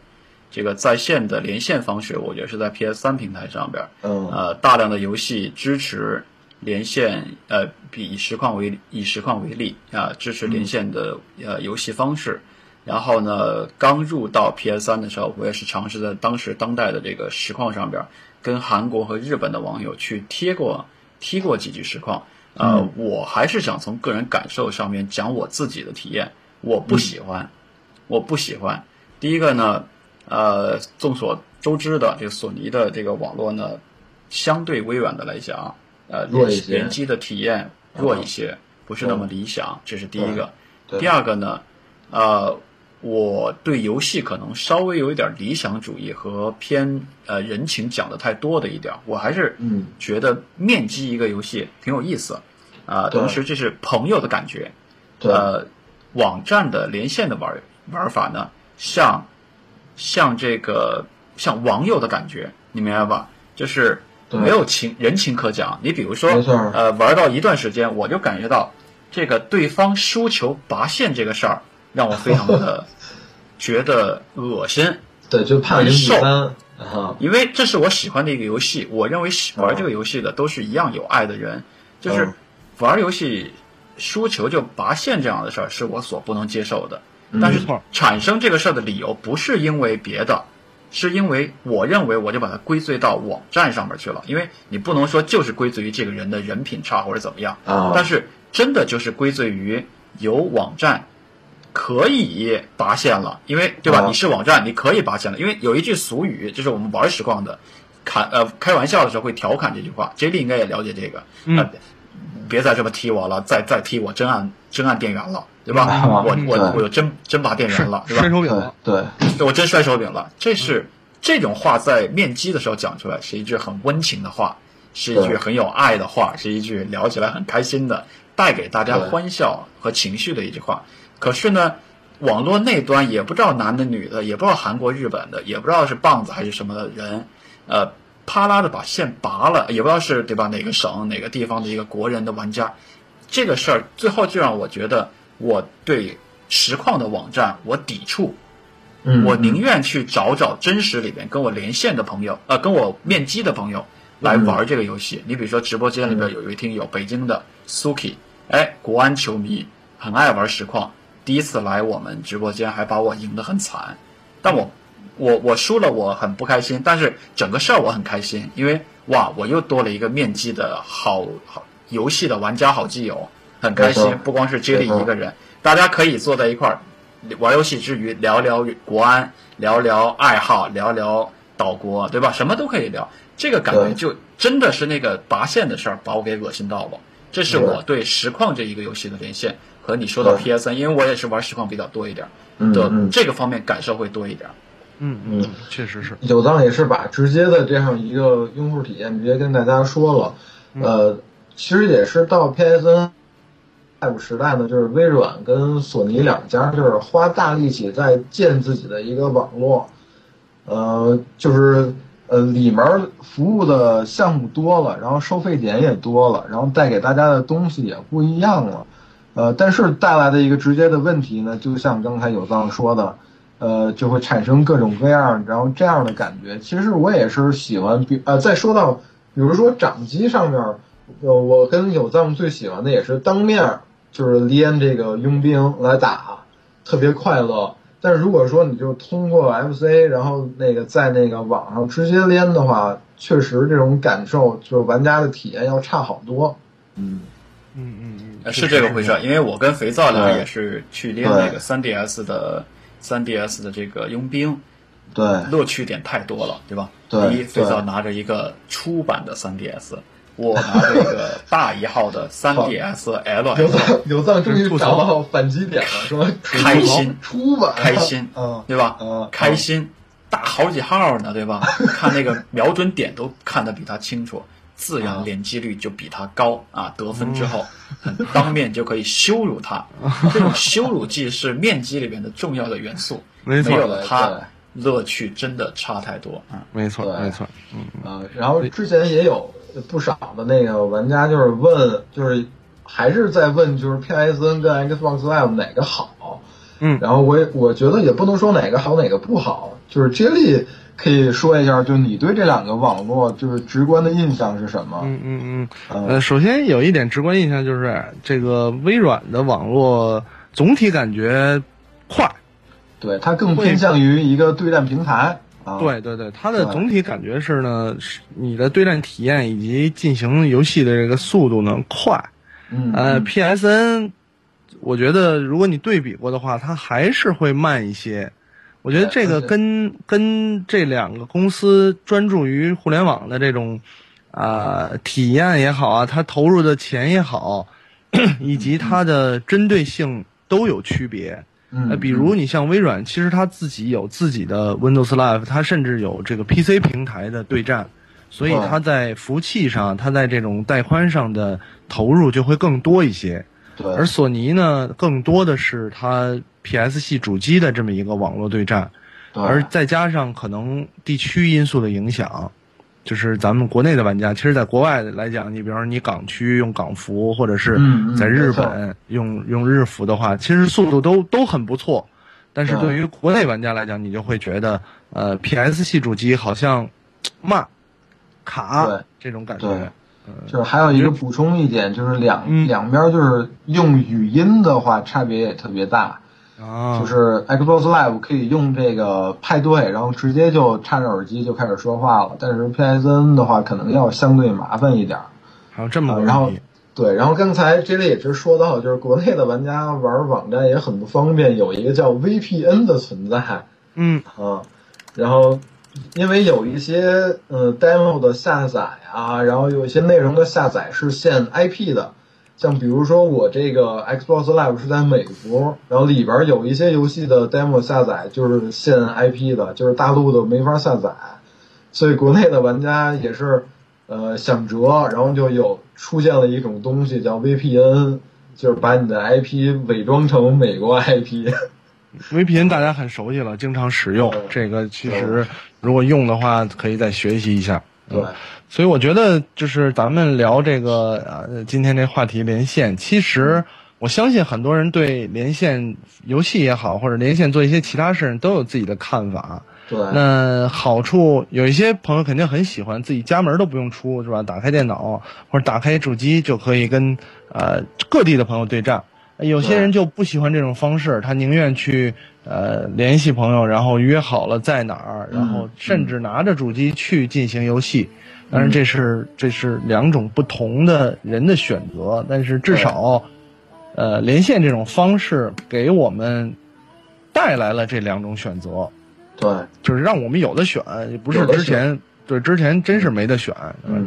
这个在线的连线方式，我觉得是在 PS 三平台上边。嗯。呃，大量的游戏支持连线，呃，比以实况为以实况为例啊，支持连线的呃游戏方式。然后呢，刚入到 PS 三的时候，我也是尝试在当时当代的这个实况上边。跟韩国和日本的网友去贴过踢过几句实况，呃，我还是想从个人感受上面讲我自己的体验。我不喜欢，我不喜欢。第一个呢，呃，众所周知的这个索尼的这个网络呢，相对微软的来讲，呃，联联机的体验弱一些，不是那么理想，这是第一个。第二个呢，呃。我对游戏可能稍微有一点理想主义和偏呃人情讲的太多的一点，我还是觉得面基一个游戏挺有意思，啊，同时这是朋友的感觉，呃，网站的连线的玩玩法呢，像像这个像网友的感觉，你明白吧？就是没有情人情可讲。你比如说，呃，玩到一段时间，我就感觉到这个对方输球拔线这个事儿。让我非常的 <laughs> 觉得恶心，对，就怕人受啊，因为这是我喜欢的一个游戏，我认为玩这个游戏的都是一样有爱的人，就是玩游戏输球就拔线这样的事儿是我所不能接受的。但是产生这个事儿的理由不是因为别的，是因为我认为我就把它归罪到网站上面去了，因为你不能说就是归罪于这个人的人品差或者怎么样，但是真的就是归罪于有网站。可以拔线了，因为对吧？你是网站，你可以拔线了。因为有一句俗语，就是我们玩实况的，开呃开玩笑的时候会调侃这句话。J 莉应该也了解这个。嗯，别再这么踢我了，再再踢我真按真按电源了，对吧？我我我真真拔电源了，对吧？摔手柄了，对，我真摔手柄了。这是这种话在面基的时候讲出来，是一句很温情的话，是一句很有爱的话，是一句聊起来很开心的，带给大家欢笑和情绪的一句话。可是呢，网络那端也不知道男的女的，也不知道韩国日本的，也不知道是棒子还是什么的人，呃，啪啦的把线拔了，也不知道是对吧？哪个省哪个地方的一个国人的玩家，这个事儿最后就让我觉得我对实况的网站我抵触，嗯，我宁愿去找找真实里边跟我连线的朋友，呃，跟我面基的朋友来玩这个游戏。你比如说直播间里边有一位听友，北京的 Suki，哎，国安球迷，很爱玩实况。第一次来我们直播间，还把我赢得很惨，但我，我我输了，我很不开心。但是整个事儿我很开心，因为哇，我又多了一个面基的好好游戏的玩家好基友，很开心。不光是接力一个人，大家可以坐在一块儿玩游戏之余聊聊国安，聊聊爱好，聊聊岛国，对吧？什么都可以聊。这个感觉就真的是那个拔线的事儿把我给恶心到了。这是我对实况这一个游戏的连线。和你说到 PSN，，因为我也是玩实况比较多一点，的这个方面感受会多一点。嗯嗯，确实是。有藏也是把直接的这样一个用户体验直接跟大家说了。呃，其实也是到 PS 三时代呢，就是微软跟索尼两家就是花大力气在建自己的一个网络。呃，就是呃里面服务的项目多了，然后收费点也多了，然后带给大家的东西也不一样了。呃，但是带来的一个直接的问题呢，就像刚才有藏说的，呃，就会产生各种各样，然后这样的感觉。其实我也是喜欢，比呃，再说到，比如说掌机上面，呃，我跟有藏最喜欢的也是当面就是连这个佣兵来打，特别快乐。但是如果说你就通过 FC，然后那个在那个网上直接连的话，确实这种感受就是玩家的体验要差好多。嗯嗯嗯嗯，是这个回事。因为我跟肥皂俩也是去连那个 3DS 的 3DS 的这个佣兵，对，乐趣点太多了，对吧？对，第一，最早拿着一个初版的 3DS。<laughs> 我拿着一个大一号的 3DS L，有藏有藏终于找到反击点了，是吧？开心，出版，开心，<laughs> 对吧？开心，大好几号呢，对吧？<laughs> 看那个瞄准点都看得比他清楚，自然连击率就比他高啊！得分之后，<laughs> 当面就可以羞辱他，<laughs> 这种羞辱技是面积里面的重要的元素，没有了它，乐趣真的差太多啊！没错，没错，嗯啊，然后之前也有。不少的那个玩家就是问，就是还是在问，就是 PSN 跟 Xbox Live 哪个好？嗯，然后我也我觉得也不能说哪个好哪个不好，就是接力可以说一下，就你对这两个网络就是直观的印象是什么？嗯嗯嗯，呃，首先有一点直观印象就是这个微软的网络总体感觉快，对它更偏向于一个对战平台。对对对，它的总体感觉是呢，是你的对战体验以及进行游戏的这个速度呢快。嗯，呃，PSN，我觉得如果你对比过的话，它还是会慢一些。我觉得这个跟跟这两个公司专注于互联网的这种啊体验也好啊，它投入的钱也好，以及它的针对性都有区别。嗯，比如你像微软，其实它自己有自己的 Windows Live，它甚至有这个 PC 平台的对战，所以它在服务器上，它在这种带宽上的投入就会更多一些。对。而索尼呢，更多的是它 PS 系主机的这么一个网络对战，而再加上可能地区因素的影响。就是咱们国内的玩家，其实，在国外来讲，你比方说你港区用港服，或者是在日本用用日服的话，其实速度都都很不错。但是对于国内玩家来讲，你就会觉得，呃，PS 系主机好像慢、卡这种感觉。就是还有一个补充一点，就是两两边就是用语音的话，差别也特别大。啊，就是 Xbox Live 可以用这个派对，然后直接就插着耳机就开始说话了。但是 PSN 的话，可能要相对麻烦一点。还有这么然后对，然后刚才 J 类也是说到，就是国内的玩家玩网站也很不方便，有一个叫 VPN 的存在。嗯啊，然后因为有一些呃 demo 的下载啊，然后有一些内容的下载是限 IP 的。像比如说我这个 Xbox Live 是在美国，然后里边有一些游戏的 demo 下载就是限 IP 的，就是大陆的没法下载，所以国内的玩家也是呃想辙，然后就有出现了一种东西叫 VPN，就是把你的 IP 伪装成美国 IP。<laughs> VPN 大家很熟悉了，经常使用这个，其实如果用的话，可以再学习一下。对。所以我觉得，就是咱们聊这个呃，今天这话题连线，其实我相信很多人对连线游戏也好，或者连线做一些其他事都有自己的看法。对。那好处有一些朋友肯定很喜欢，自己家门都不用出，是吧？打开电脑或者打开主机就可以跟呃各地的朋友对战。有些人就不喜欢这种方式，他宁愿去呃联系朋友，然后约好了在哪儿，然后甚至拿着主机去进行游戏。当然，这是这是两种不同的人的选择，但是至少，呃，连线这种方式给我们带来了这两种选择，对，就是让我们有的选，不是之前对之前真是没得选，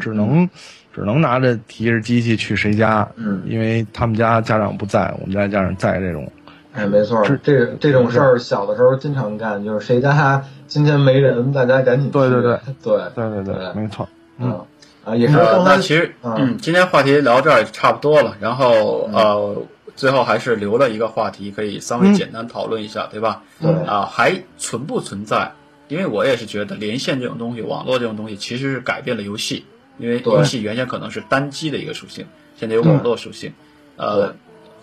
只能只能拿着提着机器去谁家，嗯，因为他们家家长不在，我们家家长在，这种，哎，没错，这这种事儿小的时候经常干，就是谁家今天没人，大家赶紧对对对。对对 <laughs> 对对，没错。嗯。啊，也是刚才其实嗯，今天话题聊这儿差不多了，然后呃，最后还是留了一个话题，可以稍微简单讨论一下，对吧？对。啊，还存不存在？因为我也是觉得连线这种东西，网络这种东西其实是改变了游戏，因为游戏原先可能是单机的一个属性，现在有网络属性，呃，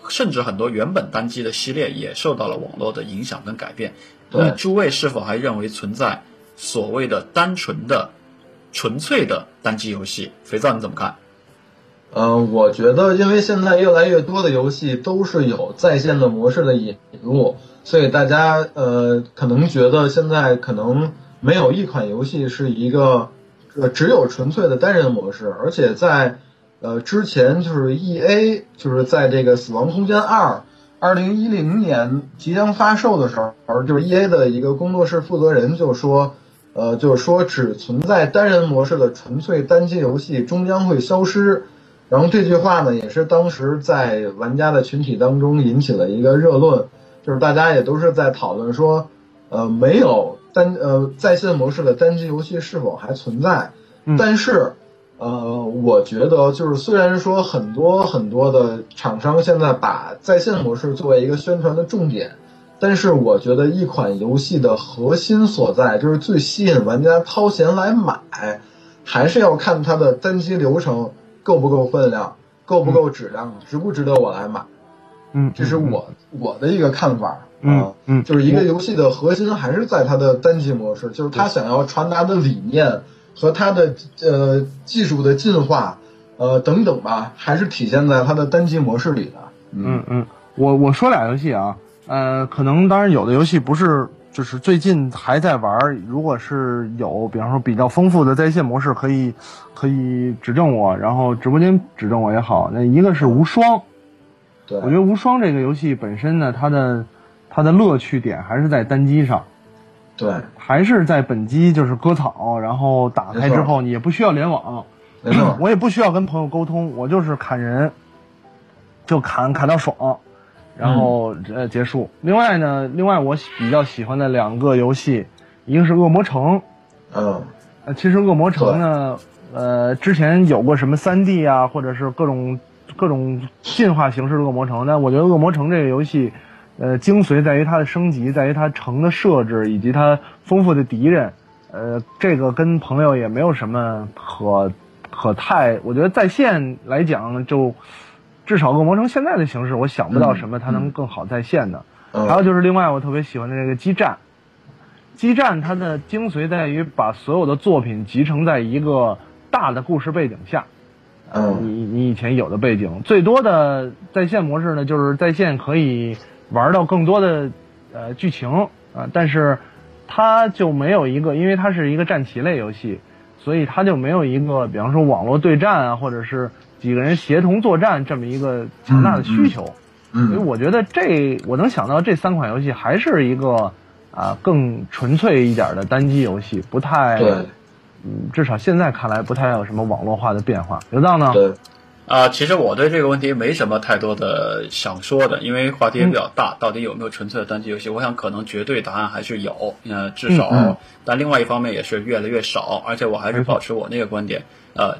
甚至很多原本单机的系列也受到了网络的影响跟改变。那，诸位是否还认为存在所谓的单纯的、纯粹的单机游戏？肥皂你怎么看？嗯，我觉得，因为现在越来越多的游戏都是有在线的模式的引入，所以大家呃可能觉得现在可能没有一款游戏是一个呃只有纯粹的单人模式，而且在呃之前就是 E A 就是在这个《死亡空间二》二零一零年即将发售的时候，就是 E A 的一个工作室负责人就说，呃就是说只存在单人模式的纯粹单机游戏终将会消失。然后这句话呢，也是当时在玩家的群体当中引起了一个热论，就是大家也都是在讨论说，呃，没有单呃在线模式的单机游戏是否还存在？但是，呃，我觉得就是虽然说很多很多的厂商现在把在线模式作为一个宣传的重点，但是我觉得一款游戏的核心所在，就是最吸引玩家掏钱来买，还是要看它的单机流程。够不够分量，够不够质量，值不值得我来买？嗯，这是我我的一个看法啊。嗯，就是一个游戏的核心还是在它的单机模式，就是它想要传达的理念和它的呃技术的进化呃等等吧，还是体现在它的单机模式里的。嗯嗯，我我说俩游戏啊，呃，可能当然有的游戏不是。就是最近还在玩，如果是有，比方说比较丰富的在线模式，可以可以指正我，然后直播间指正我也好。那一个是无双，对，我觉得无双这个游戏本身呢，它的它的乐趣点还是在单机上，对，还是在本机就是割草，然后打开之后你也不需要联网，<clears throat> 我也不需要跟朋友沟通，我就是砍人，就砍砍到爽。然后呃结束。另外呢，另外我比较喜欢的两个游戏，一个是《恶魔城》。嗯。呃，其实《恶魔城》呢，呃，之前有过什么三 D 啊，或者是各种各种进化形式的《恶魔城》。但我觉得《恶魔城》这个游戏，呃，精髓在于它的升级，在于它城的设置以及它丰富的敌人。呃，这个跟朋友也没有什么可可太，我觉得在线来讲就。至少恶魔城现在的形式，我想不到什么它能更好在线的。还有就是另外我特别喜欢的这个激战，激战它的精髓在于把所有的作品集成在一个大的故事背景下。嗯，你你以前有的背景，最多的在线模式呢，就是在线可以玩到更多的呃剧情啊，但是它就没有一个，因为它是一个战棋类游戏，所以它就没有一个，比方说网络对战啊，或者是。几个人协同作战这么一个强大的需求，所以我觉得这我能想到这三款游戏还是一个啊更纯粹一点的单机游戏，不太，嗯，至少现在看来不太有什么网络化的变化。刘藏呢？对，啊，其实我对这个问题没什么太多的想说的，因为话题也比较大。到底有没有纯粹的单机游戏？我想可能绝对答案还是有，呃，至少，但另外一方面也是越来越少。而且我还是保持我那个观点，呃。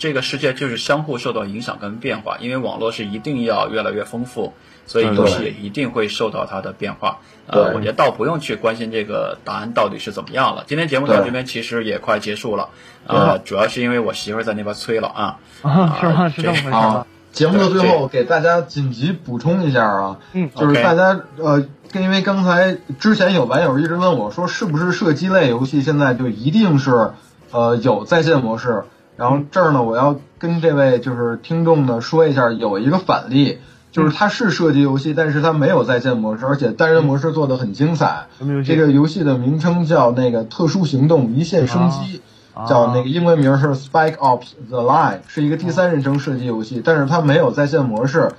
这个世界就是相互受到影响跟变化，因为网络是一定要越来越丰富，所以游戏也一定会受到它的变化。呃，我觉得倒不用去关心这个答案到底是怎么样了。今天节目到这边其实也快结束了，呃，主要是因为我媳妇在那边催了啊。啊，是吗？是这么回事。节目的最后给大家紧急补充一下啊，嗯，就是大家呃，因为刚才之前有网友一直问我说，是不是射击类游戏现在就一定是呃有在线模式？然后这儿呢，我要跟这位就是听众呢说一下，有一个反例，就是它是射击游戏，但是它没有在线模式，而且单人模式做的很精彩。这个游戏的名称叫那个特殊行动一线生机，叫那个英文名是 Spike Ops The Line，是一个第三人称射击游戏，但是它没有在线模式，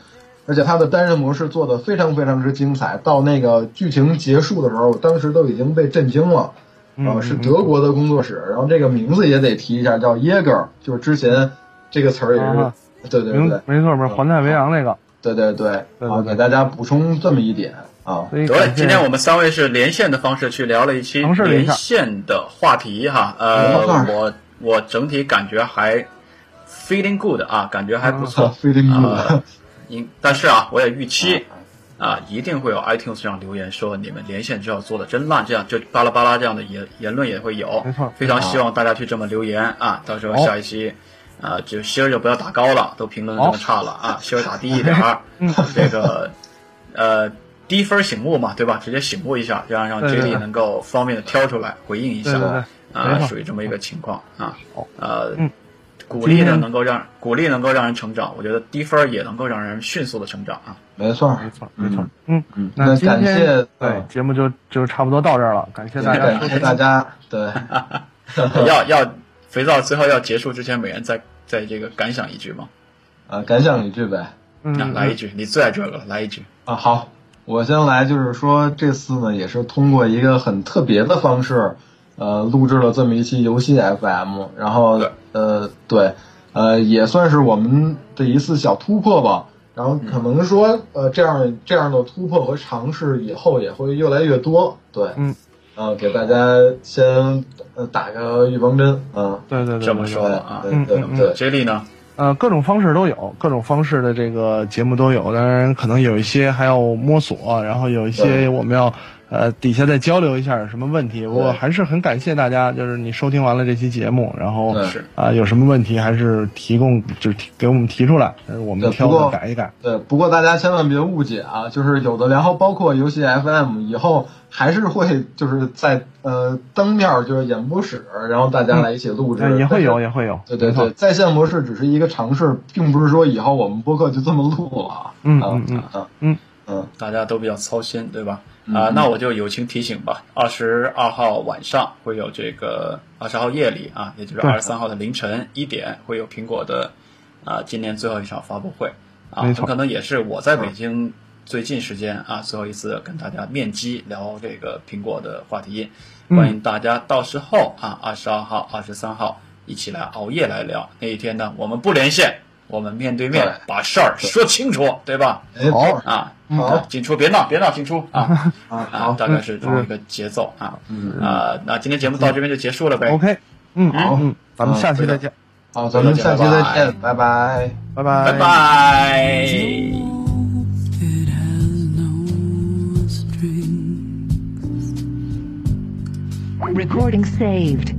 而且它的单人模式做的非常非常之精彩。到那个剧情结束的时候，当时都已经被震惊了。啊，是德国的工作室，然后这个名字也得提一下，叫 Yeager，就是之前这个词儿也是，对对对，没错，没错，环太平洋那个，对对对，好，给大家补充这么一点啊。对，今天我们三位是连线的方式去聊了一期连线的话题哈，呃，我我整体感觉还 feeling good 啊，感觉还不错，feeling good，应但是啊，我也预期。啊，一定会有 iTunes 上留言说你们连线之后做的真烂，这样就巴拉巴拉这样的言言论也会有。没错，非常希望大家去这么留言啊，到时候下一期。啊，就心儿就不要打高了，都评论的这么差了啊，心儿打低一点儿。这个，呃，低分醒目嘛，对吧？直接醒目一下，这样让 J 莉能够方便的挑出来回应一下啊，属于这么一个情况啊。呃，鼓励呢能够让鼓励能够让人成长，我觉得低分也能够让人迅速的成长啊。没错，没错，没错。嗯嗯，那感谢对节目就就差不多到这儿了，感谢大家，感谢大家。<laughs> 对，要要。肥皂最后要结束之前，每人再再这个感想一句吗？啊，感想一句呗。嗯，来一句，你最爱这个，来一句。啊，好，我先来，就是说这次呢，也是通过一个很特别的方式，呃，录制了这么一期游戏 FM，然后呃，对，呃，也算是我们的一次小突破吧。然后可能说，呃，这样这样的突破和尝试以后也会越来越多。对，嗯。啊，给大家先打个预防针啊！对对对，这么说啊，对对对。接力呢？呃，各种方式都有，各种方式的这个节目都有，当然可能有一些还要摸索，然后有一些我们要。呃，底下再交流一下有什么问题？我还是很感谢大家，就是你收听完了这期节目，然后啊有什么问题还是提供，就是给我们提出来，我们挑着改一改。对，不过大家千万别误解啊，就是有的，然后包括游戏 FM 以后还是会就是在呃当面就是演播室，然后大家来一起录制，也会有也会有。对对对，在线模式只是一个尝试，并不是说以后我们播客就这么录了。嗯嗯嗯嗯嗯，大家都比较操心，对吧？啊，那我就友情提醒吧。二十二号晚上会有这个，二十号夜里啊，也就是二十三号的凌晨一点会有苹果的啊今年最后一场发布会啊，很可能也是我在北京最近时间啊最后一次跟大家面基聊这个苹果的话题。欢迎大家到时候啊，二十二号、二十三号一起来熬夜来聊。那一天呢，我们不连线。我们面对面把事儿说清楚，对吧？好啊，好，进出别闹，别闹，进出啊啊，大概是这么一个节奏啊。啊，那今天节目到这边就结束了呗。OK，嗯，好，嗯，咱们下期再见。好，咱们下期再见，拜拜，拜拜，拜拜。Recording saved.